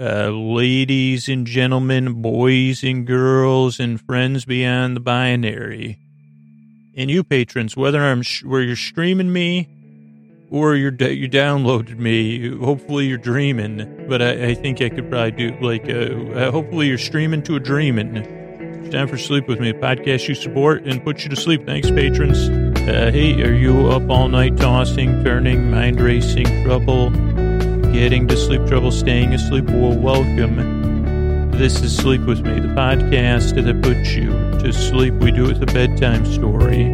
uh, ladies and gentlemen, boys and girls, and friends beyond the binary. And you patrons, whether I'm sh- where you're streaming me or you're da- you downloaded me, hopefully you're dreaming. But I, I think I could probably do like, uh, uh, hopefully you're streaming to a dreaming. It's time for Sleep With Me, a podcast you support and put you to sleep. Thanks, patrons. Uh, hey, are you up all night tossing, turning, mind racing, trouble? Getting to sleep trouble, staying asleep, well, welcome. This is Sleep With Me, the podcast that puts you to sleep. We do it with a bedtime story.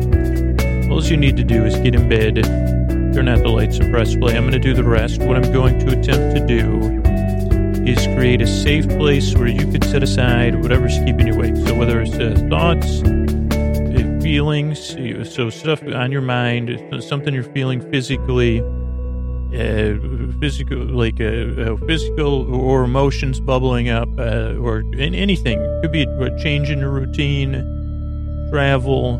All you need to do is get in bed, turn out the lights, and press play. I'm going to do the rest. What I'm going to attempt to do is create a safe place where you can set aside whatever's keeping you awake. So whether it's uh, thoughts, uh, feelings, so stuff on your mind, something you're feeling physically, uh, physical, like uh, uh, physical or emotions bubbling up, uh, or in anything. It could be a change in your routine, travel,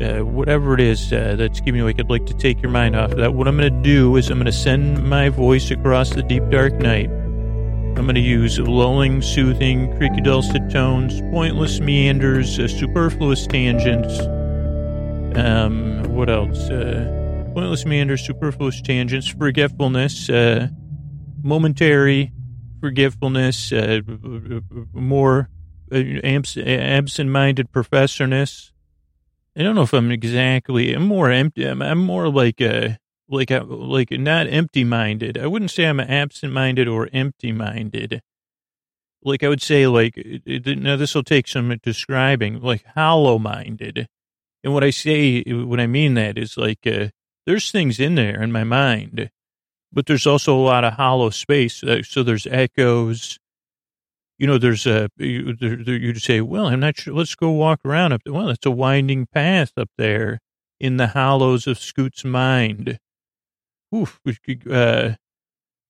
uh, whatever it is that's keeping you awake. I'd like to take your mind off of that. What I'm going to do is I'm going to send my voice across the deep dark night. I'm going to use lulling, soothing, creaky dulcet tones, pointless meanders, superfluous tangents. Um, what else? Uh, pointless meanders, superfluous tangents, forgetfulness, uh, momentary forgetfulness, uh, more uh, absent-minded professorness. I don't know if I'm exactly. I'm more empty. I'm, I'm more like a like a like not empty-minded. I wouldn't say I'm absent-minded or empty-minded. Like I would say, like now this will take some describing. Like hollow-minded, and what I say, what I mean that is like. Uh, there's things in there in my mind, but there's also a lot of hollow space. So there's echoes. You know, there's a, you, you'd say, well, I'm not sure. Let's go walk around up there. Well, it's a winding path up there in the hollows of Scoot's mind. Oof. Uh,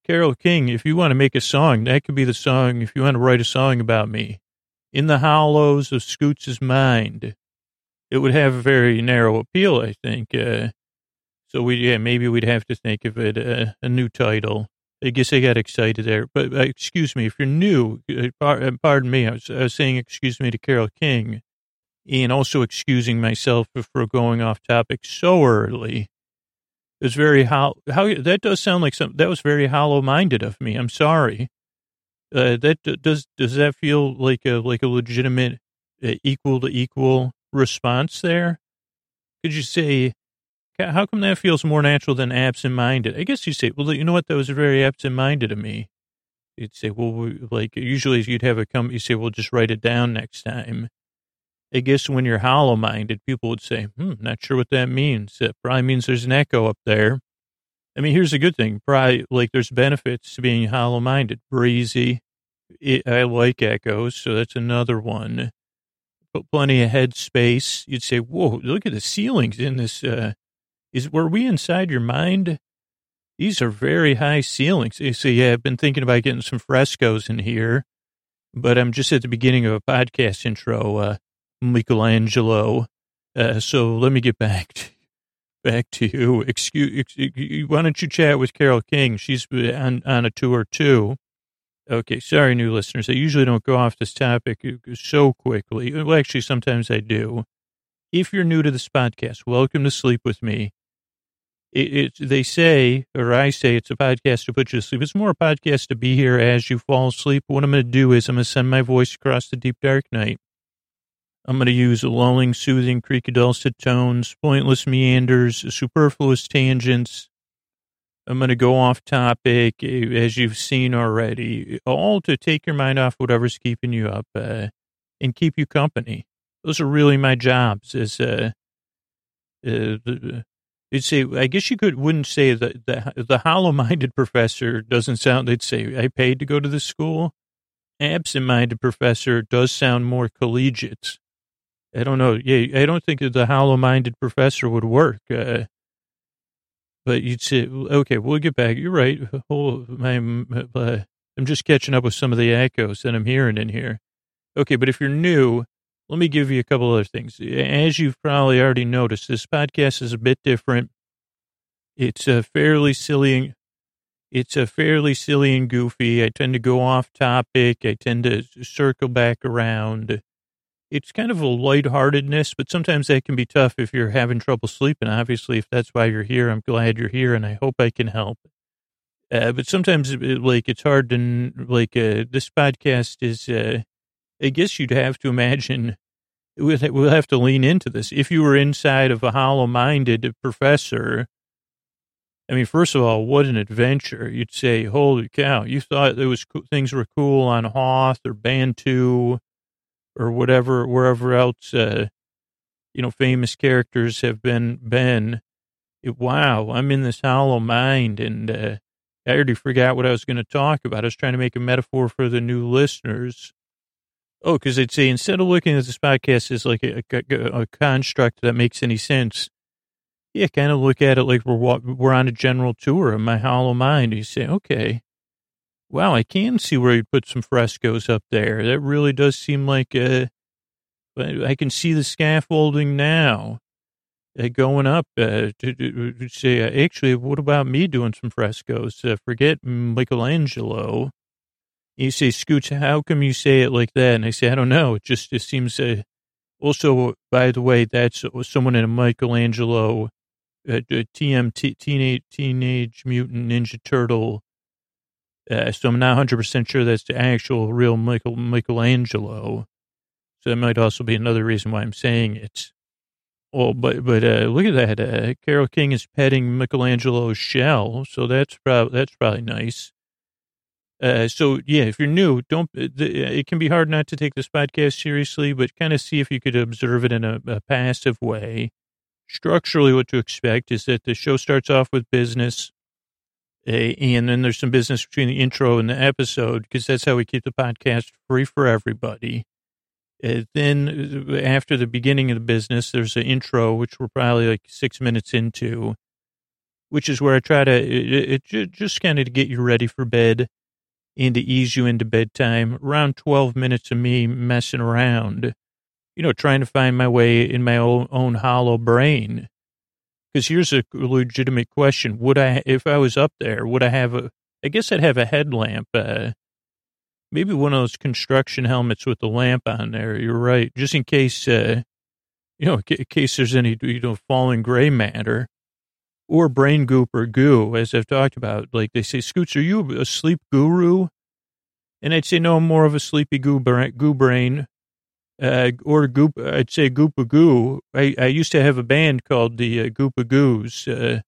Carole King, if you want to make a song, that could be the song. If you want to write a song about me, in the hollows of Scoots' mind, it would have a very narrow appeal, I think. Uh, so we, yeah, maybe we'd have to think of it uh, a new title. I guess I got excited there. But uh, excuse me, if you're new, uh, uh, pardon me, I was, I was, saying excuse me to Carole King and also excusing myself for going off topic so early. It was very how how that does sound like some that was very hollow minded of me. I'm sorry. Uh, that does does that feel like a like a legitimate uh, equal to equal response there? Could you say how come that feels more natural than absent-minded? I guess you say, well, you know what? That was very absent-minded of me. You'd say, well, like usually you'd have a come, you say, well, just write it down next time. I guess when you're hollow-minded, people would say, hmm, not sure what that means. That probably means there's an echo up there. I mean, here's a good thing. Probably like there's benefits to being hollow-minded, breezy. It, I like echoes, so that's another one. But plenty of head space. You'd say, whoa, look at the ceilings in this, uh, is were we inside your mind? These are very high ceilings. You see, yeah, I've been thinking about getting some frescoes in here, but I'm just at the beginning of a podcast intro, uh, Michelangelo. Uh, so let me get back to, back to you. Excuse, excuse, why don't you chat with Carole King? She's on, on a tour too. Okay, sorry, new listeners. I usually don't go off this topic so quickly. Well, actually, sometimes I do. If you're new to this podcast, welcome to Sleep With Me it, it, they say, or I say, it's a podcast to put you to sleep. It's more a podcast to be here as you fall asleep. What I'm going to do is I'm going to send my voice across the deep dark night. I'm going to use lulling, soothing, creaky dulcet tones, pointless meanders, superfluous tangents. I'm going to go off topic, eh, as you've seen already, all to take your mind off whatever's keeping you up uh, and keep you company. Those are really my jobs as uh, uh, You'd say, I guess you could wouldn't say that the, the hollow-minded professor doesn't sound. They'd say, I paid to go to this school. Absent-minded professor does sound more collegiate. I don't know. Yeah, I don't think that the hollow-minded professor would work. Uh, but you'd say, okay, we'll get back. You're right. Oh, my, uh, I'm just catching up with some of the echoes that I'm hearing in here. Okay, but if you're new, let me give you a couple other things. As you've probably already noticed, this podcast is a bit different. It's a fairly silly. It's a fairly silly and goofy. I tend to go off topic. I tend to circle back around. It's kind of a lightheartedness, but sometimes that can be tough if you're having trouble sleeping. Obviously, if that's why you're here, I'm glad you're here, and I hope I can help. Uh, but sometimes, like, it's hard to, like, uh, this podcast is, uh, I guess you'd have to imagine we'll, have to lean into this. If you were inside of a hollow minded professor, I mean, first of all, what an adventure. You'd say, holy cow, you thought there was things were cool on Hoth or Bantu or whatever, wherever else, uh, you know, famous characters have been, been. It, wow, I'm in this hollow mind and, uh, I already forgot what I was going to talk about. I was trying to make a metaphor for the new listeners. Oh, because they'd say instead of looking at this podcast as like a, a, a, construct that makes any sense, yeah, kind of look at it like we're we're on a general tour of my hollow mind. You say, okay, wow, I can see where you put some frescoes up there. That really does seem like a. I can see the scaffolding now uh, going up uh, to, to, say, uh, actually, what about me doing some frescoes? Uh, forget Michelangelo. You say, Scooch, how come you say it like that? And I say, I don't know. It just it seems. Uh, also, by the way, that's someone in a Michelangelo, uh, TMT, teenage teenage mutant ninja turtle. Uh, so I'm not 100 percent sure that's the actual real Michael Michelangelo. So that might also be another reason why I'm saying it. Oh, but but uh, look at that. Uh, Carole King is petting Michelangelo's shell, so that's probably that's probably nice. Uh, so yeah, if you're new, don't. Uh, it can be hard not to take this podcast seriously, but kind of see if you could observe it in a, a passive way. Structurally, what to expect is that the show starts off with business, uh, and then there's some business between the intro and the episode because that's how we keep the podcast free for everybody. Uh, then uh, after the beginning of the business, there's an intro, which we're probably like six minutes into, which is where I try to it, it just kind of get you ready for bed and to ease you into bedtime. Around 12 minutes of me messing around, you know, trying to find my way in my own, own hollow brain. Because here's a legitimate question: Would I, if I was up there, would I have a? I guess I'd have a headlamp. Uh, maybe one of those construction helmets with the lamp on there. You're right, just in case, uh, you know, in case there's any you know falling gray matter or brain goop or goo, as I've talked about. Like they say, Scoots, are you a sleep guru? And I'd say no, I'm more of a sleepy goo, goo brain. Uh, or goop, I'd say Goopa Goo. I, I used to have a band called the uh, Goopa Goos. Uh,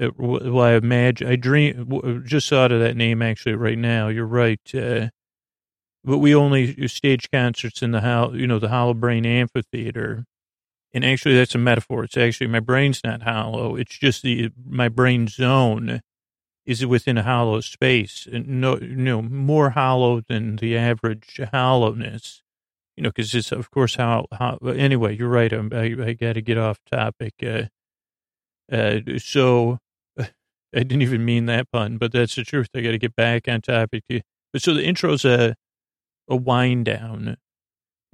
uh, well, I imagine, I dream, just thought of that name actually right now. You're right. Uh, but we only stage concerts in the how you know the Hollow Brain Amphitheater, and actually that's a metaphor. It's actually my brain's not hollow. It's just the my brain zone is within a hollow space, and no, know, more hollow than the average hollowness. You know, because it's of course how how. Anyway, you're right. I'm, I I got to get off topic. Uh, uh, so I didn't even mean that pun, but that's the truth. I got to get back on topic. But so the intro's a a wind down,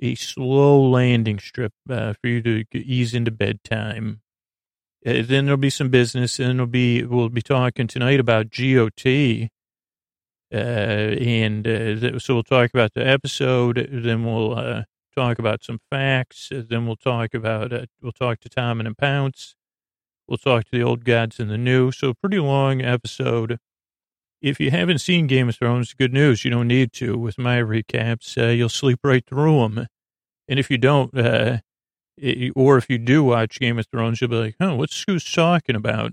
a slow landing strip uh, for you to ease into bedtime. Uh, then there'll be some business, and there'll be we'll be talking tonight about GOT. Uh, and uh, so we'll talk about the episode. Then we'll uh, talk about some facts. Then we'll talk about uh, we'll talk to Tom and Pounce. We'll talk to the old gods and the new. So, pretty long episode. If you haven't seen Game of Thrones, good news. You don't need to. With my recaps, uh, you'll sleep right through them. And if you don't, uh, it, or if you do watch Game of Thrones, you'll be like, oh, what's Scoots talking about?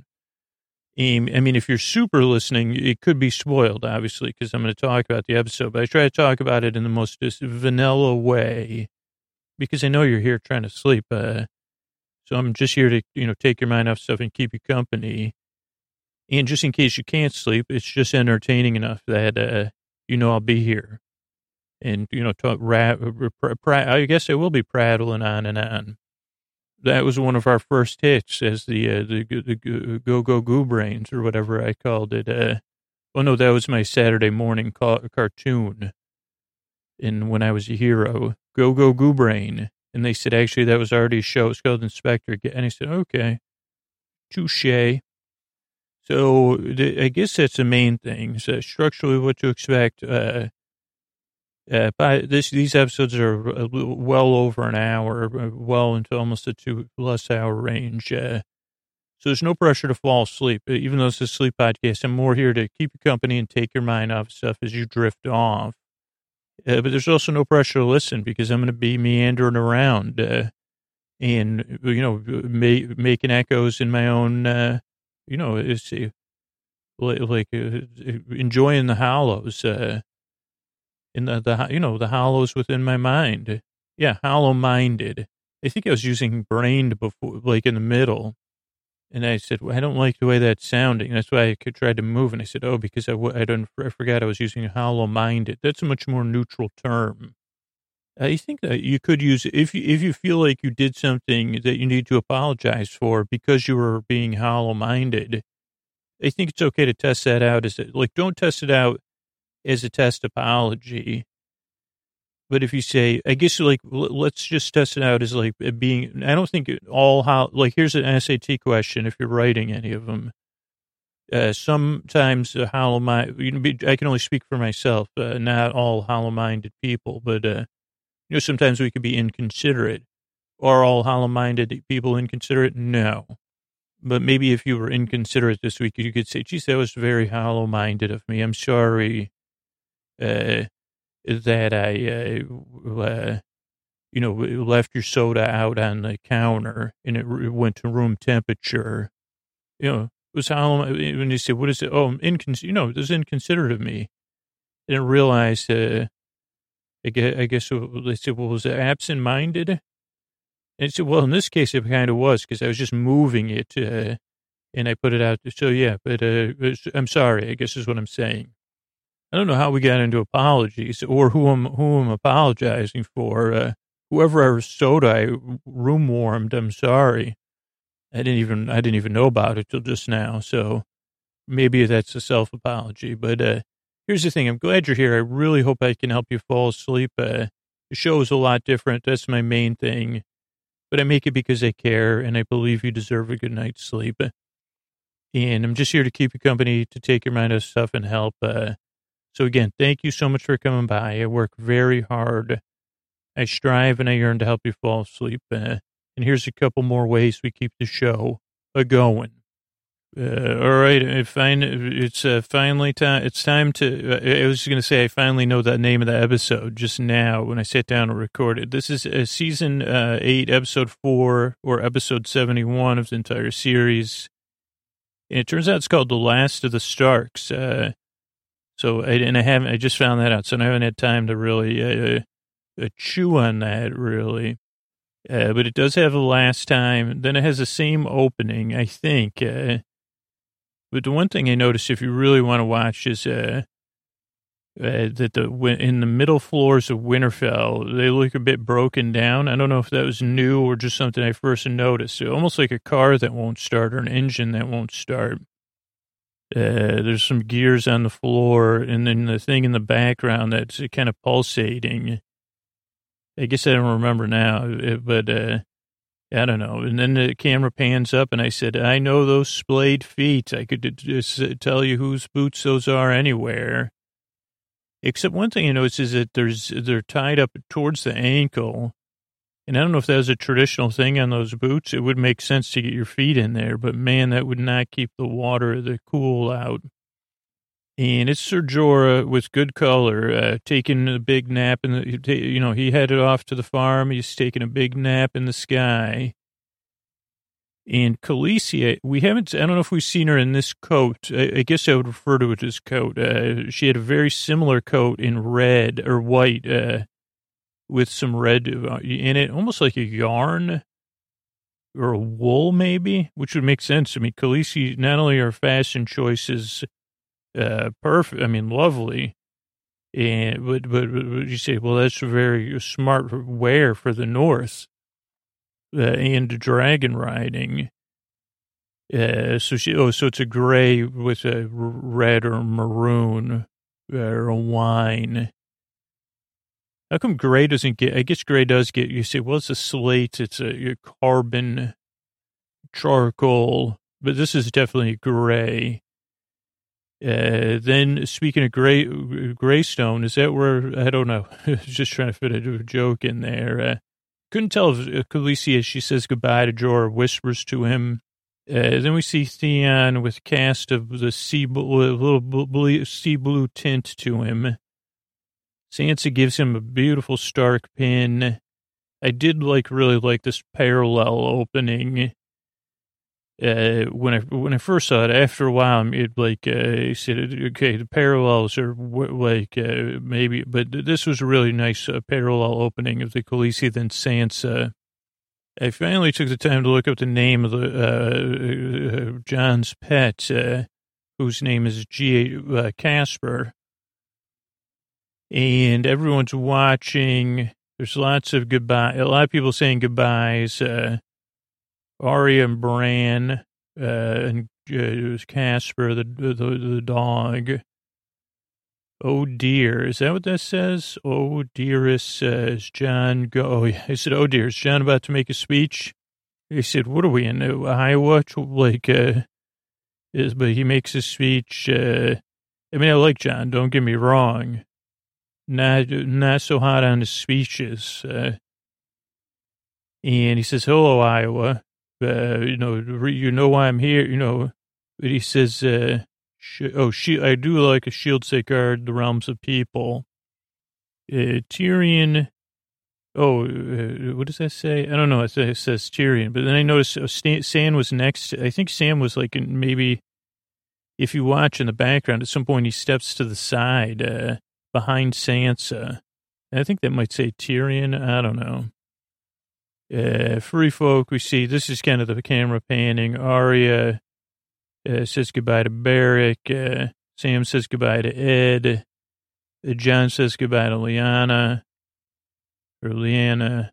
I mean, if you're super listening, it could be spoiled, obviously, because I'm going to talk about the episode, but I try to talk about it in the most vanilla way because I know you're here trying to sleep. Uh, so I'm just here to, you know, take your mind off stuff and keep you company. And just in case you can't sleep, it's just entertaining enough that, uh, you know, I'll be here and, you know, talk, I guess I will be prattling on and on. That was one of our first hits as the, uh, the, the Go Go Goo Brains or whatever I called it. Uh, oh no, that was my Saturday morning ca- cartoon. And when I was a hero, Go Go Goo Brain. And they said, actually, that was already a show. It's called Inspector. And he said, okay, touche. So I guess that's the main thing. So structurally, what to expect. Uh, uh, by this, these episodes are uh, well over an hour, well into almost a two plus hour range. Uh, so there's no pressure to fall asleep. Even though it's a sleep podcast, I'm more here to keep you company and take your mind off stuff as you drift off. Uh, but there's also no pressure to listen because I'm going to be meandering around uh, and, you know, ma- making echoes in my own, uh, you know, it's, like, like enjoying the hollows uh, in the, the, you know, the hollows within my mind. Yeah, hollow minded. I think I was using brained before, like in the middle. And I said, well, I don't like the way that's sounding. That's why I could try to move. And I said, oh, because I, I, don't, I forgot I was using hollow minded. That's a much more neutral term. I think that you could use if you, if you feel like you did something that you need to apologize for because you were being hollow minded. I think it's okay to test that out as a, like, don't test it out as a test apology. But if you say, I guess like let's just test it out as like being. I don't think all how like here's an SAT question if you're writing any of them. Uh, sometimes hollow mind. You I can only speak for myself. Uh, not all hollow minded people, but uh, you know sometimes we could be inconsiderate. Are all hollow minded people inconsiderate? No. But maybe if you were inconsiderate this week, you could say, geez, that was very hollow minded of me. I'm sorry uh, that I, uh, uh, you know, left your soda out on the counter and it went to room temperature. You know, it was hollow. when you say, "What is it?" Oh, incons- you know, it was inconsiderate of me. I didn't realize. Uh, I guess, I guess "Well, was it absent-minded?" And I "Well, in this case, it kind of was because I was just moving it, uh, and I put it out." So yeah, but uh, I'm sorry. I guess is what I'm saying. I don't know how we got into apologies or who I'm who I'm apologizing for. Uh, whoever our soda I room warmed, I'm sorry. I didn't even I didn't even know about it till just now. So maybe that's a self apology. But uh, here's the thing: I'm glad you're here. I really hope I can help you fall asleep. Uh, the show is a lot different. That's my main thing. But I make it because I care and I believe you deserve a good night's sleep. And I'm just here to keep you company, to take your mind off stuff and help. Uh, so again, thank you so much for coming by. I work very hard. I strive and I yearn to help you fall asleep. Uh, and here's a couple more ways we keep the show a going. Uh, all right, I it's uh, finally time. It's time to. Uh, I was just going to say I finally know the name of the episode just now when I sat down and recorded. This is uh, season uh, eight, episode four, or episode seventy-one of the entire series. And it turns out it's called "The Last of the Starks." So, and I haven't, I just found that out. So I haven't had time to really chew on that really. But it does have the last time. Then it has the same opening, I think. But the one thing I noticed, if you really want to watch, is uh, uh, that the in the middle floors of Winterfell, they look a bit broken down. I don't know if that was new or just something I first noticed. Almost like a car that won't start or an engine that won't start. Uh, there's some gears on the floor, and then the thing in the background that's kind of pulsating. I guess I don't remember now, uh, but uh, I don't know. And then the camera pans up, and I said, "I know those splayed feet. I could just tell you whose boots those are anywhere." Except one thing I noticed is that there's they're tied up towards the ankle, and I don't know if that was a traditional thing on those boots. It would make sense to get your feet in there, but man, that would not keep the water, the cool out. And it's Ser Jorah with good color, uh, taking a big nap in the, you know, he headed off to the farm. He's taking a big nap in the sky. And Khaleesi, we haven't, I don't know if we've seen her in this coat. I, I guess I would refer to it as coat. Uh, she had a very similar coat in red or white, uh, with some red uh, in it, almost like a yarn or a wool, maybe, which would make sense. I mean, Khaleesi, not only are fashion choices uh, perfect, I mean, lovely, and but, but, you say, well, that's a very smart wear for the North uh, and dragon riding. Uh, so she, oh, so it's a gray with a red or maroon uh, or a wine. How come gray doesn't get, I guess gray does get, you say, well, it's a slate, it's a, a carbon, charcoal, but this is definitely gray. Uh, then speaking of gray, Greystone, is that where, I don't know, just trying to fit a joke in there. Uh, couldn't tell if uh, Khaleesi, she says goodbye to Jorah, whispers to him. Uh, then we see Theon with cast of the sea blue, little blue, sea blue tint to him. Sansa gives him a beautiful Stark pin. I did like really like this parallel opening. Uh, when I when I first saw it, after a while, it like uh, said, okay, the parallels are w- like uh, maybe, but this was a really nice uh, parallel opening of the Khaleesi then Sansa. I finally took the time to look up the name of the uh, uh, Jon's pet, whose name is G. Casper, and everyone's watching. There's lots of goodbye. A lot of people saying goodbyes. Uh, Arya and Bran, uh, and uh, it was Casper, the, the the dog. Oh dear, is that what that says? Oh dearest, is Jon go? Oh yeah, I said, oh dear, is Jon about to make a speech? He said, what are we in uh, Iowa? Like, uh, is but he makes a speech. Uh, I mean, I like Jon. Don't get me wrong, not not so hot on his speeches. Uh, and he says, "Hello, Iowa. Uh, you know, you know why I'm here. You know." But he says, uh, "Oh, she, I do like a shield safeguard the realms of people." Uh, Tyrion. Oh, uh, what does that say? I don't know. It says, Tyrion, but then I noticed uh, Sam was next. I think Sam was like in maybe. If you watch in the background, at some point he steps to the side. Uh, behind Sansa. I think that might say Tyrion. I don't know. Uh, free folk, we see this is kind of the camera panning. Arya uh, says goodbye to Beric. Uh, Sam says goodbye to Ed. Uh, Jon says goodbye to Lyanna. Or Lyanna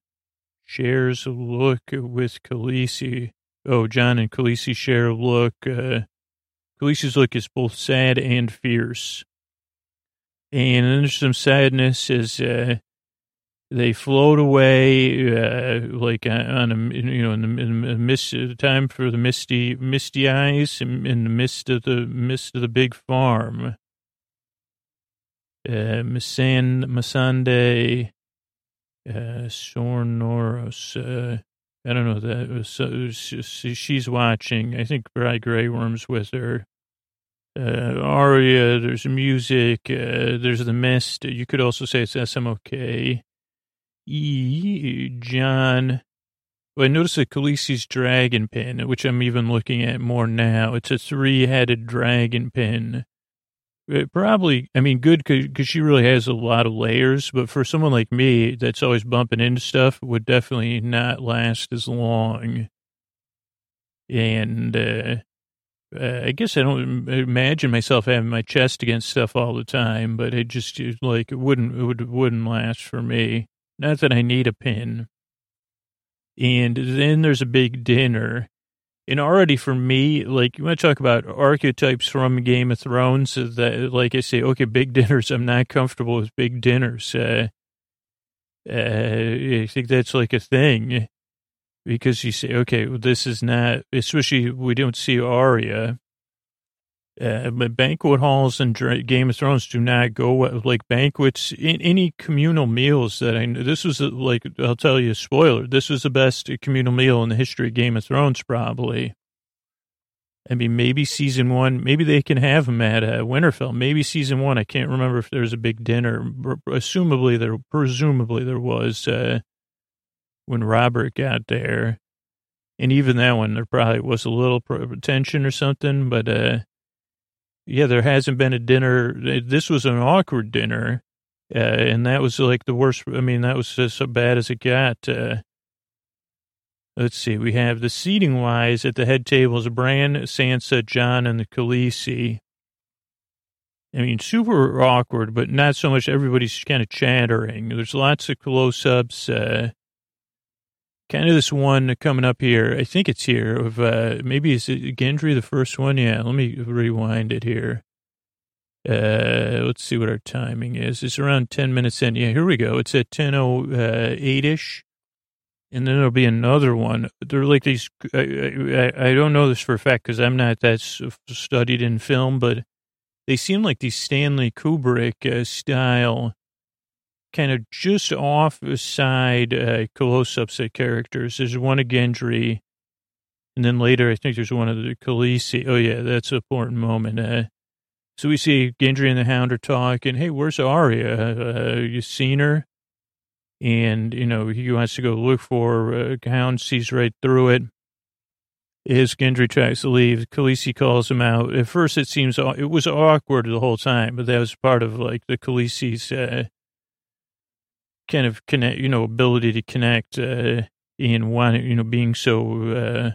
shares a look with Khaleesi. Oh, Jon and Khaleesi share a look. Uh, Khaleesi's look is both sad and fierce. And then there's some sadness as uh, they float away, uh, like uh, on a you know in the, in the mist, time for the misty misty eyes in, in, the mist of the mist of the big farm. Uh, Misan Missandei, uh, Sornoros. Uh, I don't know that was, uh, she's watching. I think Bry Grey Worm's with her uh, aria, there's music, uh, there's the mist. You could also say it's SMOK. E, Jon. Well, I noticed a Khaleesi's dragon pin, which I'm even looking at more now. It's a three-headed dragon pin. It probably, I mean, good because she really has a lot of layers, but for someone like me that's always bumping into stuff, would definitely not last as long. And, uh, uh, I guess I don't imagine myself having my chest against stuff all the time, but it just like it wouldn't it would wouldn't last for me. Not that I need a pin. And then there's a big dinner. And already for me, like you want to talk about archetypes from Game of Thrones, that like I say, okay, big dinners. I'm not comfortable with big dinners. Uh, uh, I think that's like a thing because you say, okay, well, this is not, especially we don't see Arya. Uh, but banquet halls and Game of Thrones do not go like banquets in any communal meals that I. This was like, I'll tell you a spoiler. This was the best communal meal in the history of Game of Thrones, probably. I mean, maybe season one, maybe they can have them at uh, Winterfell. Maybe season one, I can't remember if there was a big dinner. Assumably there, presumably there was. Uh, when Robert got there. And even that one, there probably was a little tension or something, but, uh, yeah, there hasn't been a dinner. This was an awkward dinner. Uh, and that was like the worst. I mean, that was just so bad as it got. Uh, let's see. We have the seating wise at the head tables, Bran, Sansa, Jon, and the Khaleesi. I mean, super awkward, but not so much. Everybody's kind of chattering. There's lots of close ups. Uh, kind of this one coming up here. I think it's here of uh, maybe is it Gendry the first one? Yeah, let me rewind it here. Uh, let's see what our timing is. It's around 10 minutes in. Yeah, here we go. It's at 10.08 ish. and then there'll be another one. They're like these. I, I, I don't know this for a fact because I'm not that studied in film, but they seem like these Stanley Kubrick uh, style, kind of just off side uh, close-ups at characters. There's one of Gendry, and then later I think there's one of the Khaleesi. Oh yeah, that's an important moment. Uh, so we see Gendry and the Hound are talking. Hey, where's Arya? Uh, you seen her? and you know he wants to go look for uh, Hound sees right through it. As Gendry tries to leave, Khaleesi calls him out. At first, it seems it was awkward the whole time, but that was part of like the Khaleesi's uh, kind of connect, you know, ability to connect uh, and wanting, you know, being so. Uh,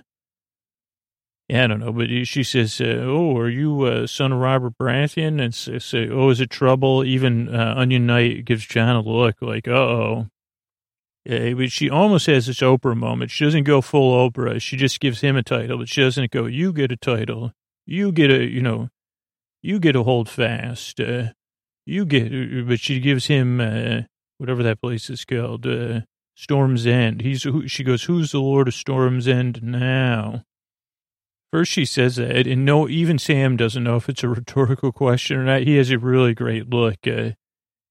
I don't know, but she says, uh, "Oh, are you uh, son of Robert Baratheon?" And say, "Oh, is it trouble?" Even uh, Onion Knight gives Jon a look like, "Uh oh." Yeah, but she almost has this Oprah moment. She doesn't go full Oprah. She just gives him a title, but she doesn't go, "You get a title. You get a, you know, you get a hold fast. Uh, you get." Uh, but she gives him uh, whatever that place is called, uh, Storm's End. He's who? She goes, "Who's the Lord of Storm's End now?" First, she says that, and no, even Sam doesn't know if it's a rhetorical question or not. He has a really great look. Uh,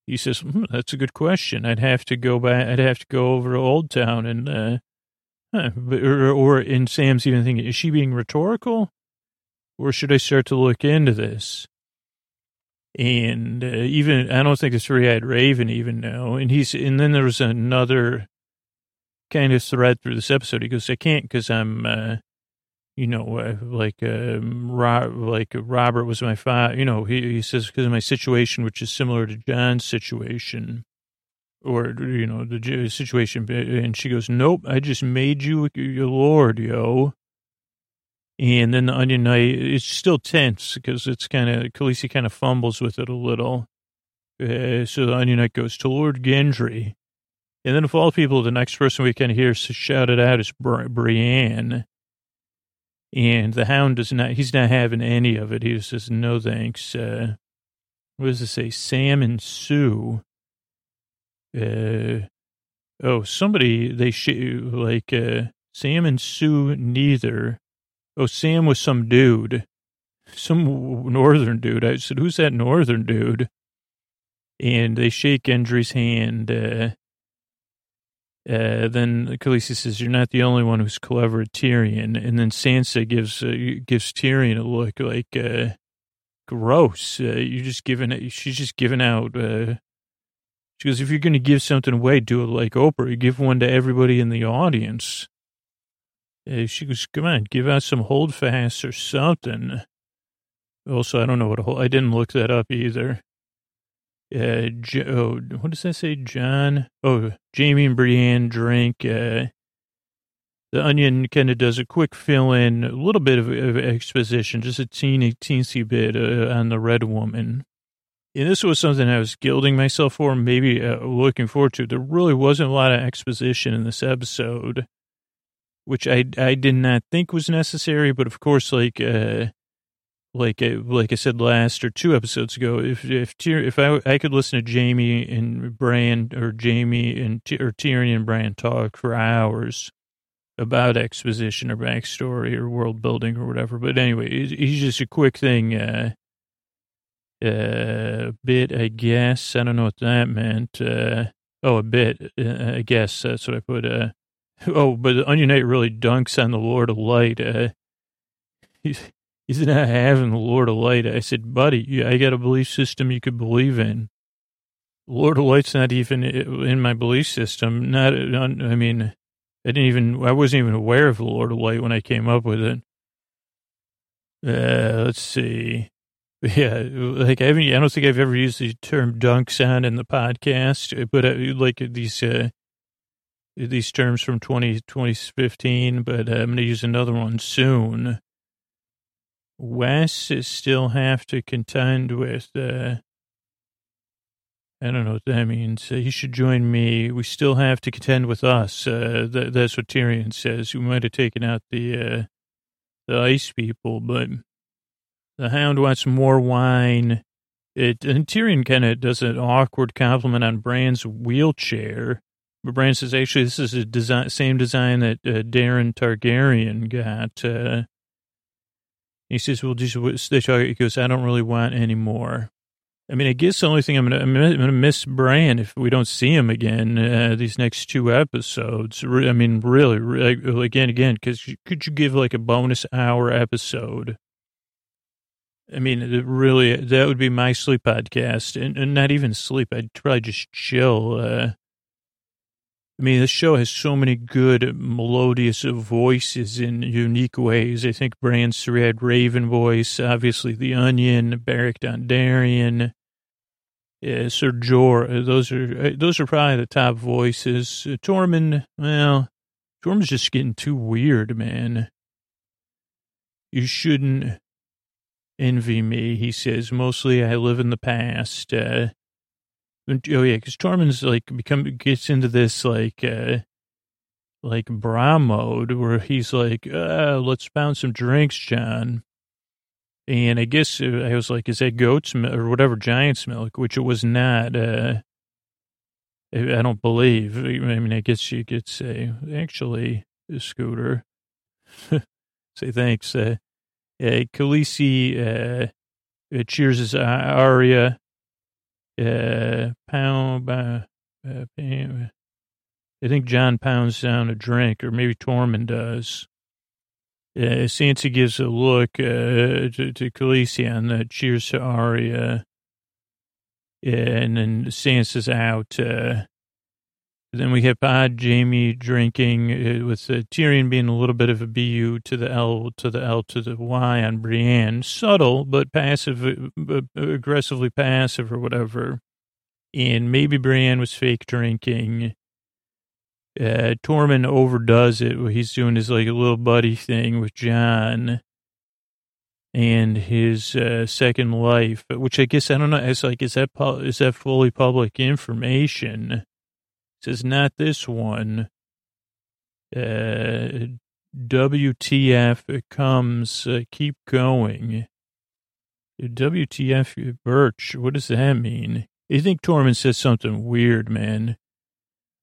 he says, hmm, "That's a good question. I'd have to go back. I'd have to go over to Oldtown and, uh, huh, or, or in Sam's even thinking, is she being rhetorical, or should I start to look into this?" And uh, even I don't think the three-eyed raven even know. And he's and then there was another kind of thread through this episode. He goes, "I can't because I'm." Uh, you know, uh, like, um, Rob, like Robert was my father, you know, he, he says, because of my situation, which is similar to Jon's situation or, you know, the situation. And she goes, nope, I just made you your Lord, yo. And then the Onion Knight, it's still tense because it's kind of, Khaleesi kind of fumbles with it a little. Uh, so the Onion Knight goes to Lord Gendry. And then of all people, the next person we can hear shouted out is Brienne. And the hound does not, he's not having any of it. He says, no thanks. Uh, what does it say? Sam and Sue. Uh, oh, somebody, they, sh- like, uh, Sam and Sue, neither. Oh, Sam was some dude, some northern dude. I said, who's that northern dude? And they shake Gendry's hand. Uh, uh, then Khaleesi says, "You're not the only one who's clever at Tyrion." And then Sansa gives uh, gives Tyrion a look like, uh, "Gross! Uh, you're just giving it." She's just giving out. Uh, she goes, "If you're going to give something away, do it like Oprah. You give one to everybody in the audience." She goes, "Come on, give out some holdfasts or something." Also, I don't know what a hold. I didn't look that up either uh, oh, what does that say, Jon, Oh, Jaime and Brienne drink. Uh, the Onion kind of does a quick fill in, a little bit of, of exposition, just a teeny, teensy bit uh, on the Red Woman. And this was something I was gilding myself for, maybe uh, looking forward to. There really wasn't a lot of exposition in this episode, which I, I did not think was necessary. But of course, like, uh, like I, like I said last or two episodes ago, if if if I I could listen to Jaime and Bran or Jaime and or Tyrion and Bran talk for hours about exposition or backstory or world building or whatever. But anyway, he's just a quick thing, uh, uh, bit, I guess. I don't know what that meant. Uh, oh, a bit, uh, I guess that's what I put. Uh, oh, but the Onion Knight really dunks on the Lord of Light. Uh, he's he's not having the Lord of Light. I said, buddy, you I got a belief system you could believe in. Lord of Light's not even in my belief system. Not, I mean, I didn't even, I wasn't even aware of the Lord of Light when I came up with it. Uh, let's see. Yeah, like I haven't, I don't think I've ever used the term dunks on in the podcast, but I, uh, like these, uh, these terms from 20, 2015, but I'm going to use another one soon. Wes still have to contend with, uh, I don't know what that means. Uh, he should join me. We still have to contend with us. Uh, th- that's what Tyrion says. We might have taken out the, uh, the ice people, but the hound wants more wine. It, and Tyrion kind of does an awkward compliment on Bran's wheelchair. But Bran says, actually, this is a design, same design that uh, Daeron Targaryen got. Uh, he says, well, just, he goes, I don't really want any more. I mean, I guess the only thing I'm gonna I'm gonna miss Bran if we don't see him again uh, these next two episodes. I mean, really, really again, again, because could you give like a bonus hour episode? I mean, really, that would be my sleep podcast, and, and not even sleep. I'd probably just chill. Uh, I mean, this show has so many good melodious voices in unique ways. I think Bran had Raven voice, obviously The Onion, Beric Dondarrion, yeah, Sir Jor, uh, those are uh, those are probably the top voices. Uh, Tormund, well, Tormund's just getting too weird, man. You shouldn't envy me, he says. Mostly, I live in the past. Uh, oh yeah, because Tormund's like become gets into this like uh, like bra mode where he's like, uh, "Let's bounce some drinks, Jon. And I guess uh, I was like, is that goat's milk or whatever, giant's milk, which it was not. Uh, I don't believe. I mean, I guess you could say, actually, Scooter, say thanks. Uh, uh, Khaleesi uh, cheers his Arya. Uh, pound, uh, I think Jon pounds down a drink, or maybe Tormund does. Uh, Sansa gives a look uh, to, to Khaleesi and uh, cheers to Arya. and then Sansa's out. Uh, then we have Pod Jaime drinking uh, with uh, Tyrion being a little bit of a BU to the L to the L to the Y on Brienne. Subtle, but passive, uh, aggressively passive or whatever. And maybe Brienne was fake drinking uh, Tormund overdoes it. He's doing his like a little buddy thing with Jon and his uh, second life, which I guess I don't know. It's like is that pu- is that fully public information? Says not this one. Uh, WTF comes. Uh, keep going. WTF Birch. What does that mean? You think Tormund says something weird, man?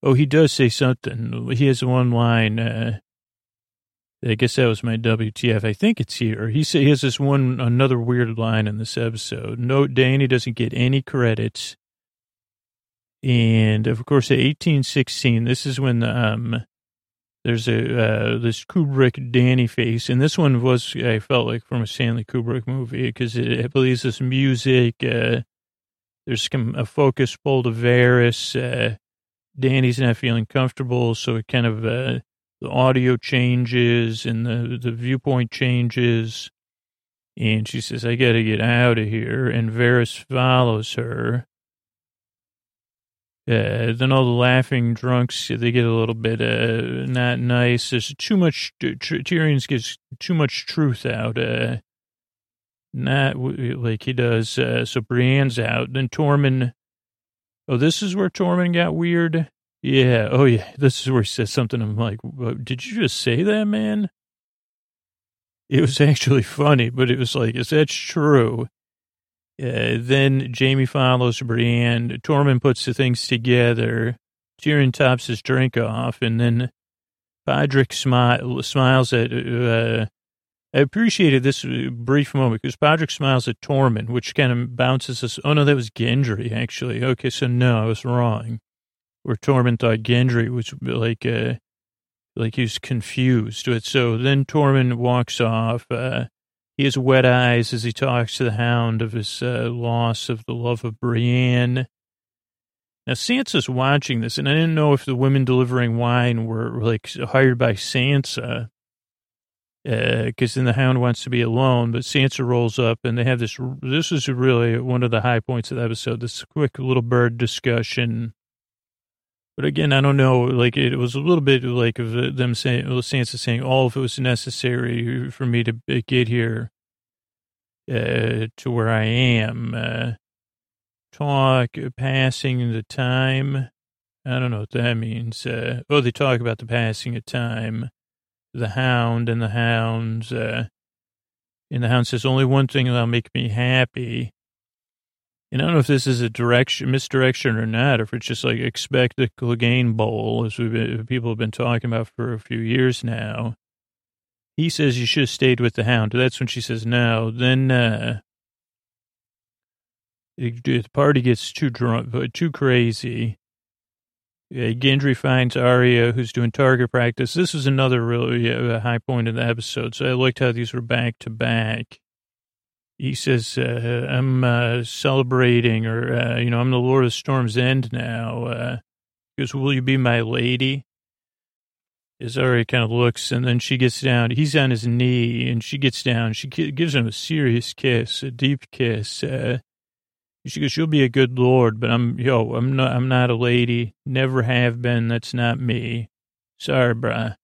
Oh, he does say something. He has one line. Uh, I guess that was my WTF. I think it's here. He say he has this one another weird line in this episode. No, Dany doesn't get any credits. And of course, at 1816, this is when um, there's a uh, this Kubrick Dany face, and this one was I felt like from a Stanley Kubrick movie because it, I believe this music. Uh, there's a focus pulled to Varys. Uh, Dany's not feeling comfortable, so it kind of uh, the audio changes and the the viewpoint changes, and she says, "I got to get out of here." And Varys follows her. Uh, then all the laughing drunks, they get a little bit uh, not nice. There's too much, Tyrion gives too much truth out. Uh, not like he does. Uh, so Brienne's out. Then Tormund Oh, this is where Tormund got weird? Yeah. Oh, yeah. This is where he says something. I'm like, did you just say that, man? It was actually funny, but it was like, is that true? Uh, then Jaime follows Brienne. Tormund puts the things together. Tyrion tops his drink off, and then Podrick smi- smiles at. Uh, I appreciated this brief moment because Podrick smiles at Tormund, which kind of bounces us. Oh no, that was Gendry actually. Okay, so no, I was wrong. Where Tormund thought Gendry was like, uh, like he was confused. So then Tormund walks off. Uh, he has wet eyes as he talks to the Hound of his uh, loss of the love of Brienne. Now Sansa's watching this, and I didn't know if the women delivering wine were like hired by Sansa because uh, then the hound wants to be alone, but Sansa rolls up and they have this. This is really one of the high points of the episode. This quick little bird discussion. But again, I don't know. Like it was a little bit like of them saying, Sansa saying, "All oh, if it was necessary for me to get here uh, to where I am." Uh, talk passing the time. I don't know what that means. Uh, oh, they talk about the passing of time the hound and the hounds. Uh, and the hound says, only one thing that'll make me happy. And I don't know if this is a direction, misdirection or not, or if it's just like expect the Clegane Bowl, as we've been, people have been talking about for a few years now. He says you should have stayed with the hound. That's when she says no. Then uh, the party gets too drunk, too crazy. Yeah, Gendry finds Arya, who's doing target practice. This was another really uh, high point of the episode. So I liked how these were back to back he says, uh, I'm uh, celebrating, or, uh, you know, I'm the Lord of Storm's End now. Uh, he goes, Will you be my lady? Azari kind of looks, and then she gets down. He's on his knee, and she gets down. She gives him a serious kiss, a deep kiss. Uh, she goes, "You'll be a good lord, but I'm yo, I'm not, I'm not a lady. Never have been. That's not me. Sorry, brah."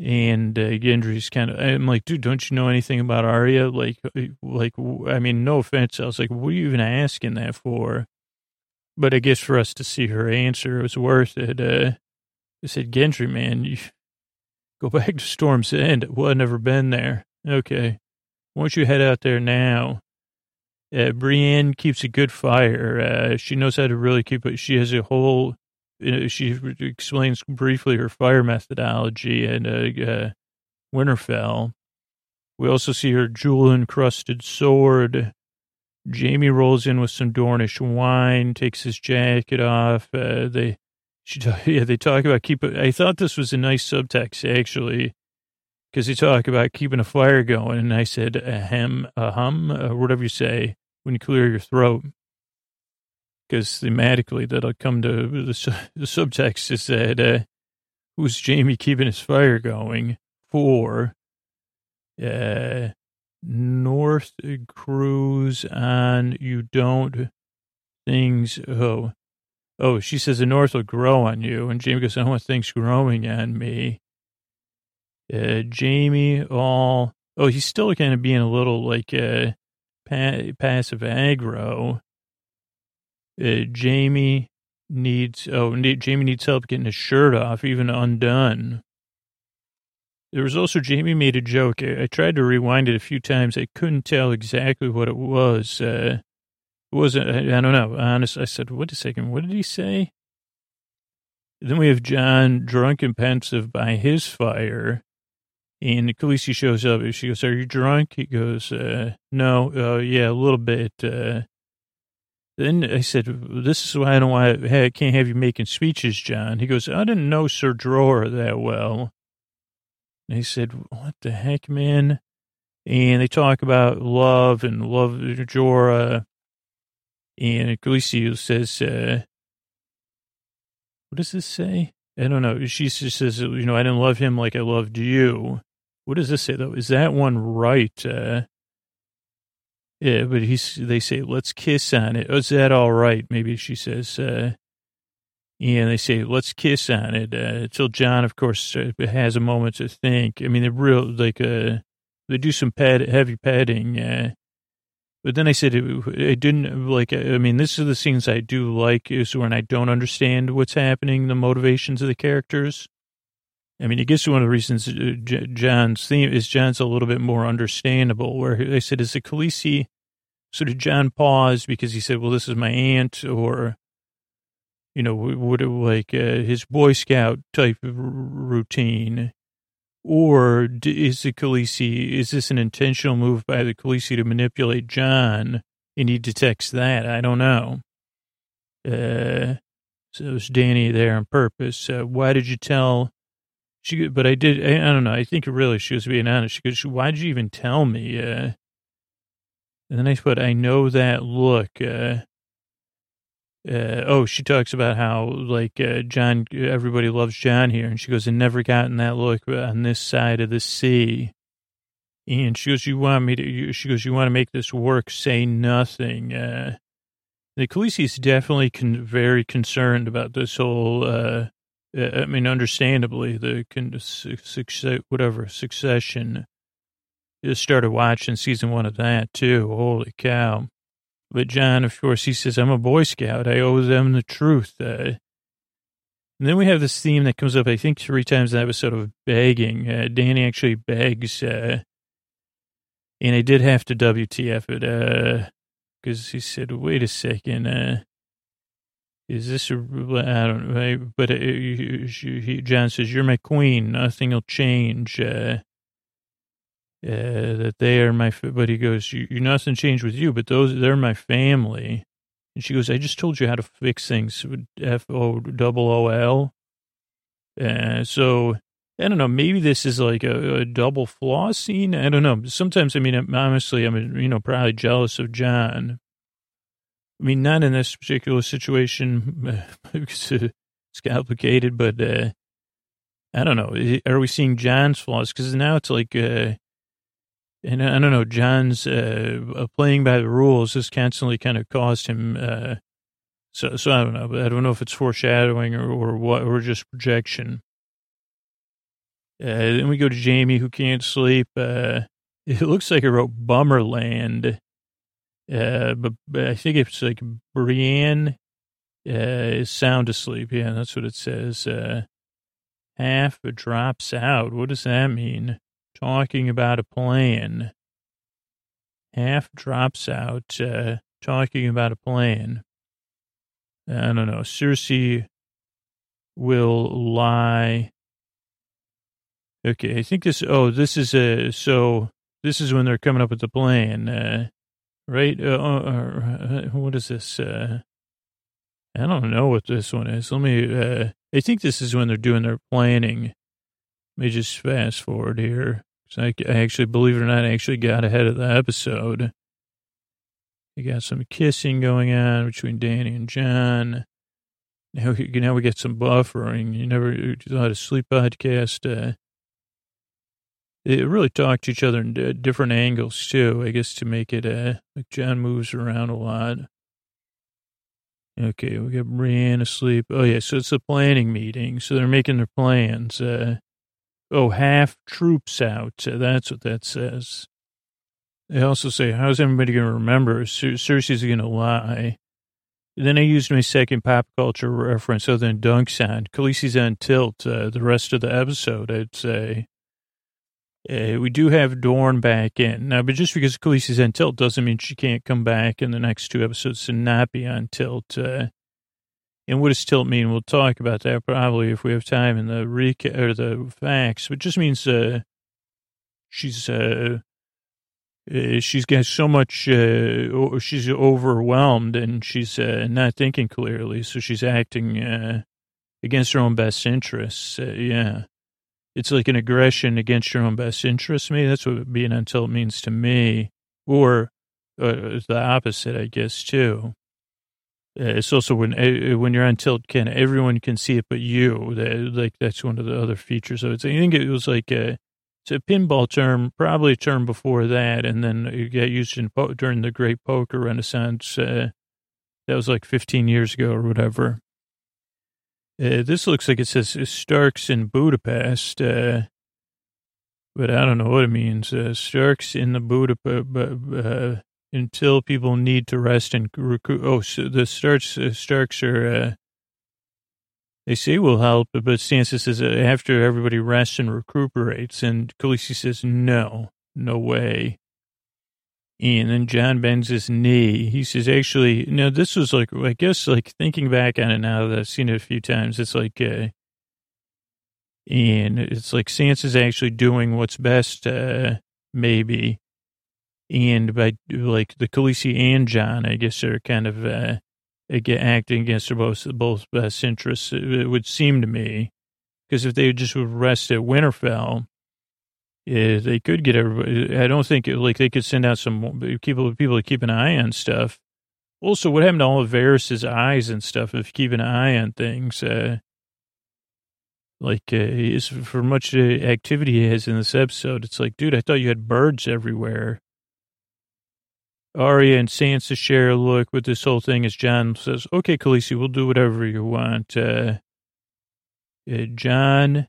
And uh, Gendry's kind of, I'm like, dude, don't you know anything about Arya? Like, uh, like, I mean, no offense. I was like, what are you even asking that for? But I guess for us to see her answer, it was worth it. Uh, I said, Gendry, man, you go back to Storm's End. Well, I've never been there. Okay. Why don't you head out there now? Uh, Brienne keeps a good fire. Uh, she knows how to really keep it. She has a whole she explains briefly her fire methodology and uh, uh, Winterfell. We also see her jewel encrusted sword. Jaime rolls in with some Dornish wine, takes his jacket off. Uh, they, she, yeah, they talk about keep. I thought this was a nice subtext actually, because they talk about keeping a fire going, and I said a hem, a hum, or whatever you say when you clear your throat because thematically that'll come to the, the subtext is that uh, who's Jaime keeping his fire going for? Uh, North cruise on you don't things oh oh she says the North will grow on you and Jaime goes I don't want things growing on me. Uh, Jaime all oh he's still kind of being a little like uh pa- passive aggro uh, Jaime needs, oh, Jaime needs help getting his shirt off, even undone. There was also, Jaime made a joke. I, I tried to rewind it a few times. I couldn't tell exactly what it was. Uh, it wasn't, I, I don't know. Honest, I said, wait a second, what did he say? Then we have Jon drunk and pensive by his fire. And Khaleesi shows up. She goes, are you drunk? He goes, uh, no, uh, yeah, a little bit. Uh, then I said, this is why I don't want to, I can't have you making speeches, Jon. He goes, I didn't know Sir Jorah that well. And he said, what the heck, man? And they talk about love and love Jorah. And Khaleesi says, uh, what does this say? I don't know. She says, you know, I didn't love him like I loved you. What does this say, though? Is that one right? Uh, yeah, but he's, they say, let's kiss on it. Is that all right? Maybe she says, uh, they say, let's kiss on it. Uh, until Jon, of course, uh, has a moment to think. I mean, they're real, like, uh, they do some pad, heavy padding. Uh, but then I said, it didn't, like, I mean, this is the scenes I do like is when I don't understand what's happening, the motivations of the characters. I mean, I guess one of the reasons uh, Jon's theme is Jon's a little bit more understandable. Where they said, "Is it Khaleesi?" So did Jon pause because he said, "Well, this is my aunt," or you know, would it like uh, his Boy Scout type of routine, or is the Khaleesi? Is this an intentional move by the Khaleesi to manipulate Jon? and he detects that? I don't know. Uh, so it was Dany there on purpose. Uh, why did you tell? She, but I did. I, I, don't know. I think really she was being honest. She goes, "Why did you even tell me?" Uh, and then I put, "I know that look." Uh, uh, oh, she talks about how like uh, Jon, everybody loves Jon here, and she goes, "I never gotten that look on this side of the sea." And she goes, "You want me to?" You, she goes, "You want to make this work? Say nothing." Uh, the is definitely con- very concerned about this whole uh, I mean, understandably, the success, whatever succession. Just started watching season one of that too. Holy cow! But Jon, of course, he says, "I'm a Boy Scout. I owe them the truth." Uh, and then we have this theme that comes up, I think, three times in the episode of begging. Uh, Dany actually begs, uh, and I did have to WTF it, because he said, "Wait a second, uh, is this a? I don't know." But uh, he, Jon says, "You're my queen. Nothing will change." Uh, uh, that they are my, but he goes, you, you nothing changed with you, but those, they're my family. And she goes, I just told you how to fix things F O double O L. Uh, so I don't know. Maybe this is like a, a, double flaw scene. I don't know. Sometimes, I mean, honestly, I'm, you know, probably jealous of Jon. I mean, not in this particular situation because it's complicated, but uh, I don't know. Are we seeing Jon's flaws? Because now it's like, uh, and I don't know, Jon's uh, uh, playing by the rules has constantly kind of caused him. Uh, so, so I don't know. I don't know if it's foreshadowing or, or what, or just projection. Uh, then we go to Jaime, who can't sleep. Uh, it looks like I wrote Bummerland, uh, but, but I think it's like Brienne uh, is sound asleep. Yeah, that's what it says. Uh, half drops out. What does that mean? talking about a plan. Half drops out, uh, talking about a plan. I don't know. Cersei will lie. Okay, I think this. Oh, this is a. So this is when they're coming up with the plan, uh, right? Uh, uh, uh what is this? Uh, I don't know what this one is. Let me. Uh, I think this is when they're doing their planning. Let me just fast forward here. So I, I actually, believe it or not, I actually got ahead of the episode. You got some kissing going on between Dany and Jon. Now, now we get some buffering. You never thought a sleep podcast. They really talk to each other in different angles too. I guess to make it uh, like Jon moves around a lot. Okay, we got Brienne asleep. Oh yeah, so it's a planning meeting. So they're making their plans. Uh, Oh, half troops out. Uh, That's what that says. They also say, how's everybody going to remember? Cer- Cersei's going to lie. Then I used my second pop culture reference other than Dunk's on. Khaleesi's on tilt uh, the rest of the episode, I'd say. Uh, we do have Dorne back in. Now, but just because Khaleesi's on tilt doesn't mean she can't come back in the next two episodes to not be on tilt. Uh, and what does tilt mean? We'll talk about that probably if we have time in the recap or the facts. It just means uh, she's uh, uh, she's got so much. Uh, she's overwhelmed and she's uh, not thinking clearly, so she's acting uh, against her own best interests. Uh, yeah, it's like an aggression against your own best interests. Me, that's what being on tilt means to me, or uh, the opposite, I guess, too. Uh, it's also when uh, when you're on tilt, can everyone can see it but you. That, like that's one of the other features of it. So I think it was like a, it's a pinball term, probably a term before that, and then it got used in during the Great Poker Renaissance. Uh, that was like 15 years ago or whatever. Uh, this looks like it says Starks in Budapest, uh, but I don't know what it means. Uh, Starks in the Budapest until people need to rest and recruit. Oh, so the Starks, uh, Starks are, uh, they say will help, but Sansa says uh, after everybody rests and recuperates, and Khaleesi says no, no way. And then Jon bends his knee. He says, actually, no, this was like, I guess, like thinking back on it now that I've seen it a few times, it's like, uh, and it's like Sansa's actually doing what's best, uh, maybe and by like the Khaleesi and Jon, I guess they're kind of uh, acting against their both both best interests. It would seem to me, because if they just would rest at Winterfell, they could get everybody. I don't think like they could send out some people people to keep an eye on stuff. Also, what happened to all of Varys's eyes and stuff? If you keep an eye on things, uh, like uh, for much activity he has in this episode, it's like, dude, I thought you had birds everywhere. Arya and Sansa share a look with this whole thing as Jon says, okay, Khaleesi, we'll do whatever you want. Uh, uh, Jon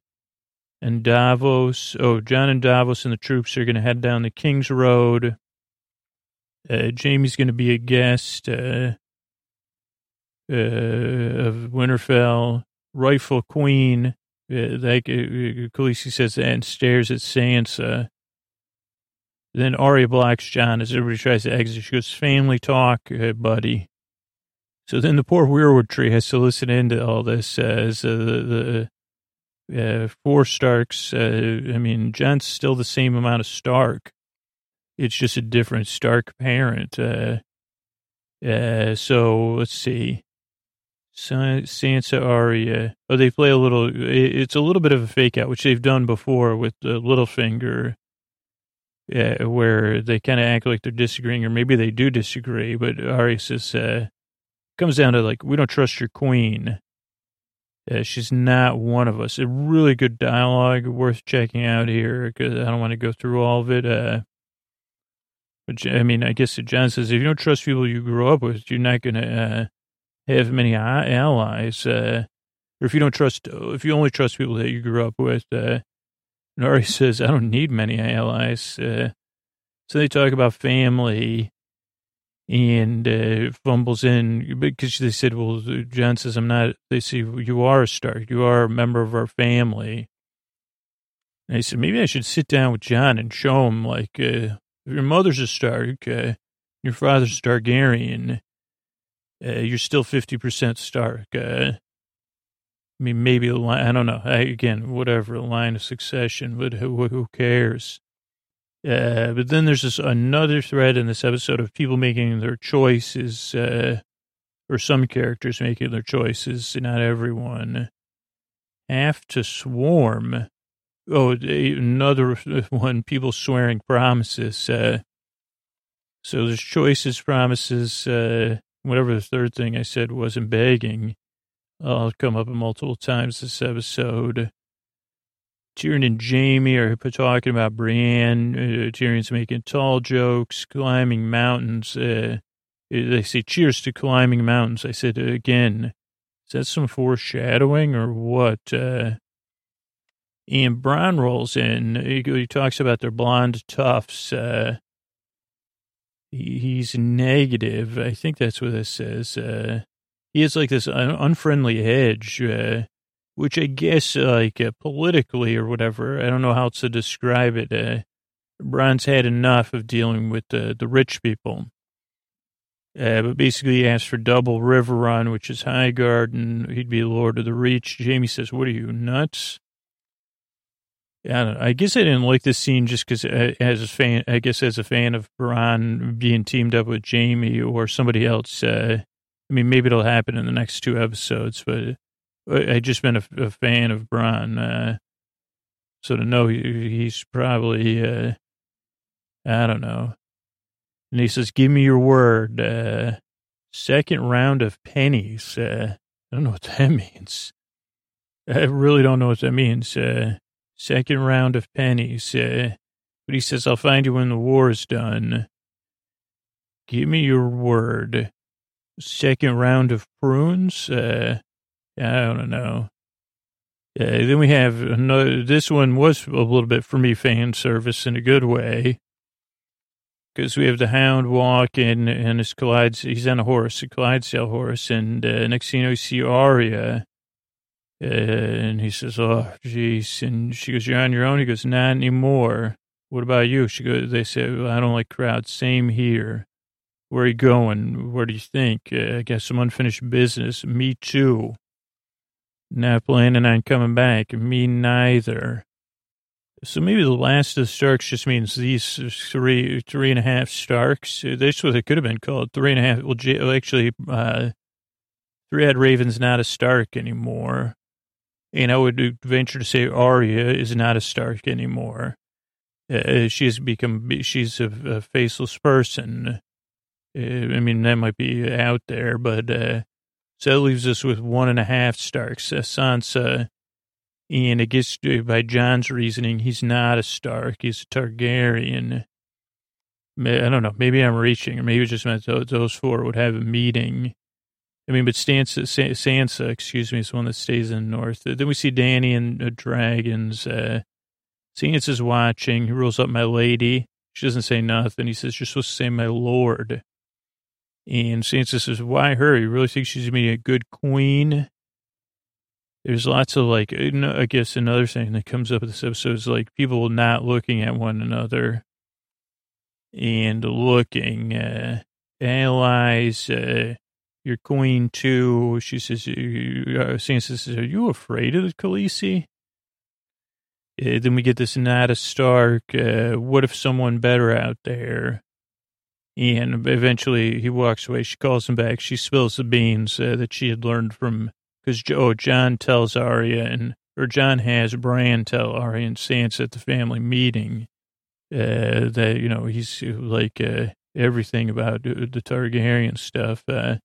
and Davos, oh, Jon and Davos and the troops are going to head down the King's Road. Uh, Jaime's going to be a guest uh, uh, of Winterfell. Rightful Queen, uh, like uh, Khaleesi says that and stares at Sansa. Then Arya blocks Jon as everybody tries to exit. She goes, family talk, uh, buddy. So then the poor weirwood tree has to listen into all this as uh, the, the uh, four Starks. Uh, I mean, Jon's still the same amount of Stark. It's just a different Stark parent. Uh, uh, so let's see. Sansa Arya. Oh, they play a little. It's a little bit of a fake out, which they've done before with the Littlefinger, uh, where they kind of act like they're disagreeing, or maybe they do disagree. But Arya says, uh, comes down to like, we don't trust your queen. Uh, she's not one of us. A really good dialogue, worth checking out here because I don't want to go through all of it. Uh, but I mean, I guess Jon says if you don't trust people you grew up with, you're not going to uh, have many allies. Uh, or if you don't trust, if you only trust people that you grew up with, uh, Nori says, I don't need many allies. Uh, so they talk about family and uh, fumbles in because they said, well, Jon says, I'm not, they say, you are a Stark. You are a member of our family. And I said, maybe I should sit down with Jon and show him, like, uh, your mother's a Stark, uh, your father's a Targaryen, uh, you're still 50% Stark. Uh, I mean, maybe I don't know. I, again, whatever, line of succession, but who, who cares? Uh, but then there's this another thread in this episode of people making their choices, uh, or some characters making their choices, not everyone, have to swarm Oh, another one, people swearing promises. Uh, so there's choices, promises, uh, whatever the third thing I said wasn't begging. I'll come up multiple times this episode. Tyrion and Jaime are talking about Brienne. Uh, Tyrion's making tall jokes, climbing mountains. Uh, they say, cheers to climbing mountains. I said, again, is that some foreshadowing or what? Uh, and Bronn rolls in. He, he talks about their blonde tufts. Uh, he, he's negative. I think that's what this says. Uh, he has like this un- unfriendly edge, uh, which I guess like uh, politically or whatever. I don't know how to describe it. Uh, had enough of dealing with the, the rich people. Uh, but basically, he asks for double Riverrun, which is Highgarden. He'd be Lord of the Reach. Jaime says, What are you, nuts? Yeah, I, guess I didn't like this scene just because, uh, as a fan, I guess as a fan of Bronn being teamed up with Jaime or somebody else. Uh, I mean, maybe it'll happen in the next two episodes, but I just been a, a fan of Bronn, uh, so to know he, he's probably, uh, I don't know. And he says, "Give me your word." Uh, second round of pennies. Uh, I don't know what that means. I really don't know what that means. Uh, Second round of pennies. Uh, but he says, I'll find you when the war is done. Give me your word. Second round of prunes. Uh, I don't know. Uh, then we have another. This one was a little bit for me fan service in a good way. Because we have the hound walking and his collides. He's on a horse, a Clydesdale horse. And uh, next thing you know, you see Arya and he says, "Oh, geez." And she goes, "You're on your own." He goes, "Not anymore." What about you? She goes. They say, well, "I don't like crowds." Same here. Where are you going? Where do you think? Uh, I guess some unfinished business. Me too. Not planning on coming back. Me neither. So maybe the last of the Starks just means these three, three and a half Starks. That's what it could have been called. Three and a half. Well, actually, uh, three-head Raven's not a Stark anymore. And I would venture to say Arya is not a Stark anymore. Uh, she has become, she's a, a faceless person. Uh, I mean, that might be out there, but uh, so that leaves us with one and a half Starks. Uh, Sansa, and I guess uh, by Jon's reasoning, he's not a Stark, he's a Targaryen. I don't know. Maybe I'm reaching, or maybe it just meant those four would have a meeting I mean, but Sansa, Sansa, excuse me, is one that stays in the north. Then we see Dany and uh, dragons. Uh, Sansa's watching. He rolls up, my lady. She doesn't say nothing. He says, you're supposed to say my lord. And Sansa says, why her? You really think she's going to be a good queen? There's lots of like, I guess another thing that comes up in this episode is like people not looking at one another. and looking. Uh, analyze uh, your queen too. She says, uh, Sansa says, are you afraid of the Khaleesi? Uh, then we get this Nada Stark. Uh, what if someone better out there? And eventually he walks away. She calls him back. She spills the beans uh, that she had learned from, because oh, Jon tells Arya and, or Jon has Bran tell Arya and Sansa at the family meeting uh, that, you know, he's like, uh, everything about the Targaryen stuff. Uh,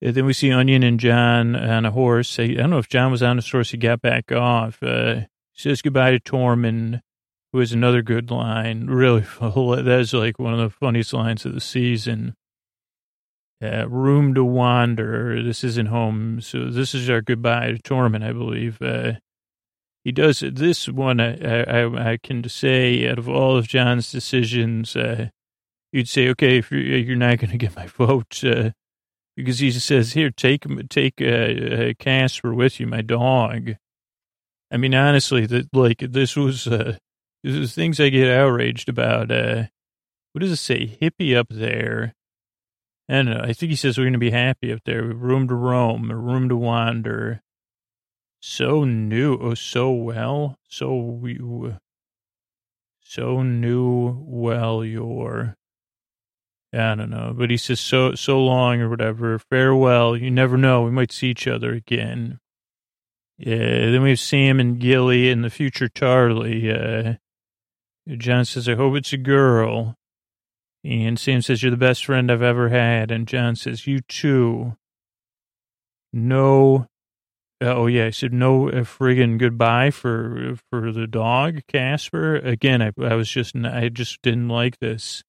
then we see Onion and Jon on a horse. I don't know if Jon was on his horse. He got back off. Uh, says goodbye to Tormund, is another good line. Really, that is like one of the funniest lines of the season. Uh, room to wander. This isn't home. So this is our goodbye to Tormund, I believe. Uh, he does this one. I, I, I can say out of all of Jon's decisions, uh, you'd say, okay, if you're, you're not going to get my vote, uh, because he says, here, take take uh, uh, Casper with you, my dog. I mean, honestly, that like this was uh, this is things I get outraged about. Uh, what does it say? Hippie up there. I don't know. I think he says we're going to be happy up there. Room to roam, room to wander. So new, oh, so well, so we, so new, well, you're. I don't know, but he says so so long or whatever. Farewell. You never know. We might see each other again. Yeah. Then we have Sam and Gilly and the future Charlie. Uh, Jon says, "I hope it's a girl." And Sam says, "You're the best friend I've ever had." And Jon says, "You too." No. Oh yeah, I said no uh, friggin' goodbye for for the dog Casper. Again, I I was just I just didn't like this.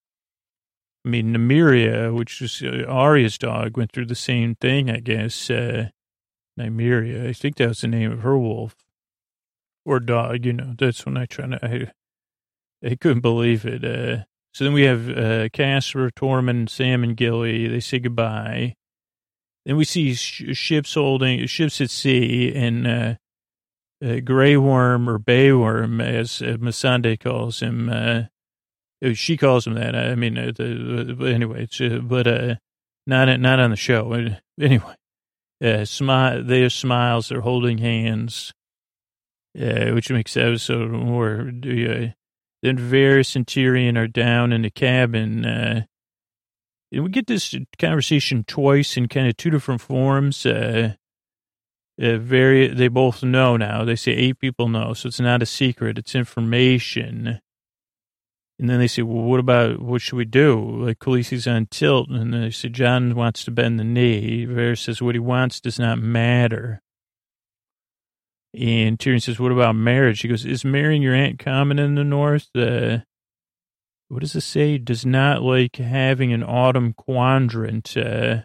I mean, Nymeria, which is uh, Arya's dog, went through the same thing, I guess. Uh, Nymeria, I think that was the name of her wolf or dog. You know, that's when I try to, I, I couldn't believe it. Uh, so then we have uh, Casper, Tormund, Sam, and Gilly. They say goodbye. Then we see sh- ships holding, ships at sea, and uh, uh, Grey Worm or Bay Worm, as uh, Missandei calls him, uh, uh, she calls him that. I mean, uh, the, uh, anyway, it's, uh, but not not on the show. Anyway, uh, smile. Their smiles. They're holding hands, which makes the episode more. Then Varys and Tyrion are down in the cabin. Uh, and we get this conversation twice in kind of two different forms. Uh, uh, very, they both know now. They say eight people know, so it's not a secret. It's information. And then they say, well, what about, what should we do? Like Khaleesi's on tilt. And they say, John wants to bend the knee. Varys says, what he wants does not matter. And Tyrion says, what about marriage? He goes, is marrying your aunt common in the North? Uh, what does it say? Does not like having an autumn quadrant. Uh,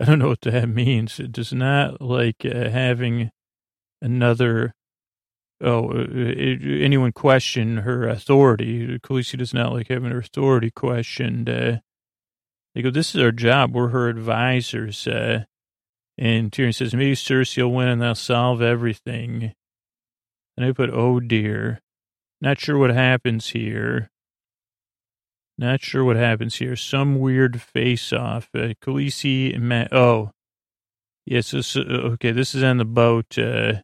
I don't know what that means. It does not like uh, having another oh, uh, uh, anyone question her authority. Khaleesi does not like having her authority questioned. Uh, they go, this is our job. We're her advisors. Uh, and Tyrion says, maybe Cersei will win and they'll solve everything. And I put, oh dear. Not sure what happens here. Not sure what happens here. Some weird face-off. Uh, Khaleesi and Matt. Oh, yes. So, okay, this is on the boat. Uh,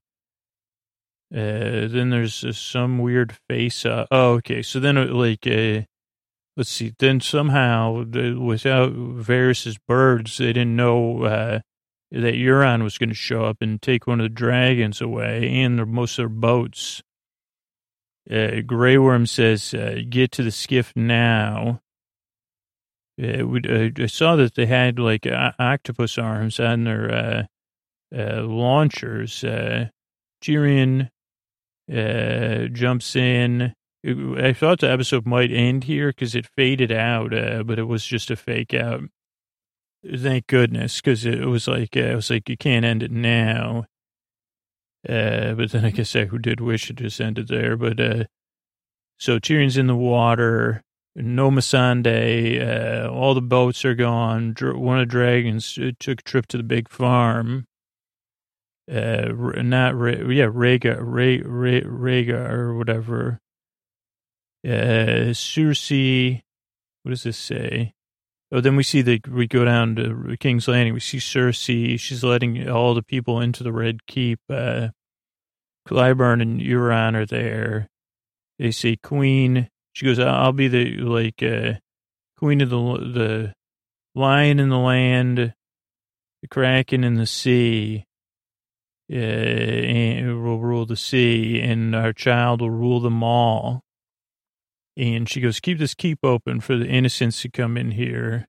uh, then there's uh, some weird face. Uh, oh, okay. So then, uh, like, uh, let's see. Then somehow, without Varys's birds, they didn't know uh, that Euron was going to show up and take one of the dragons away and their, most of their boats. Uh, Grey Worm says, uh, "Get to the skiff now." Uh, we, uh, I saw that they had like octopus arms on their uh, uh, launchers. Uh, Tyrion jumps in. I thought the episode might end here because it faded out, but it was just a fake out. Thank goodness, because it was like uh, it was like you can't end it now. Uh, but then I guess I did wish it just ended there. But uh, so Tyrion's in the water. No Missandei. Uh, all the boats are gone. One of the dragons uh, took a trip to the big farm uh, not yeah, Rega, Re, Re, Rega or whatever. Uh, Cersei, what does this say? Oh, then we see that we go down to King's Landing. We see Cersei. She's letting all the people into the Red Keep. Uh, Qyburn and Euron are there. They say Queen. She goes, "I'll be the like uh, Queen of the the Lion in the land, the Kraken in the sea." Uh, and will rule the sea, and our child will rule them all. And she goes, keep this keep open for the innocents to come in here.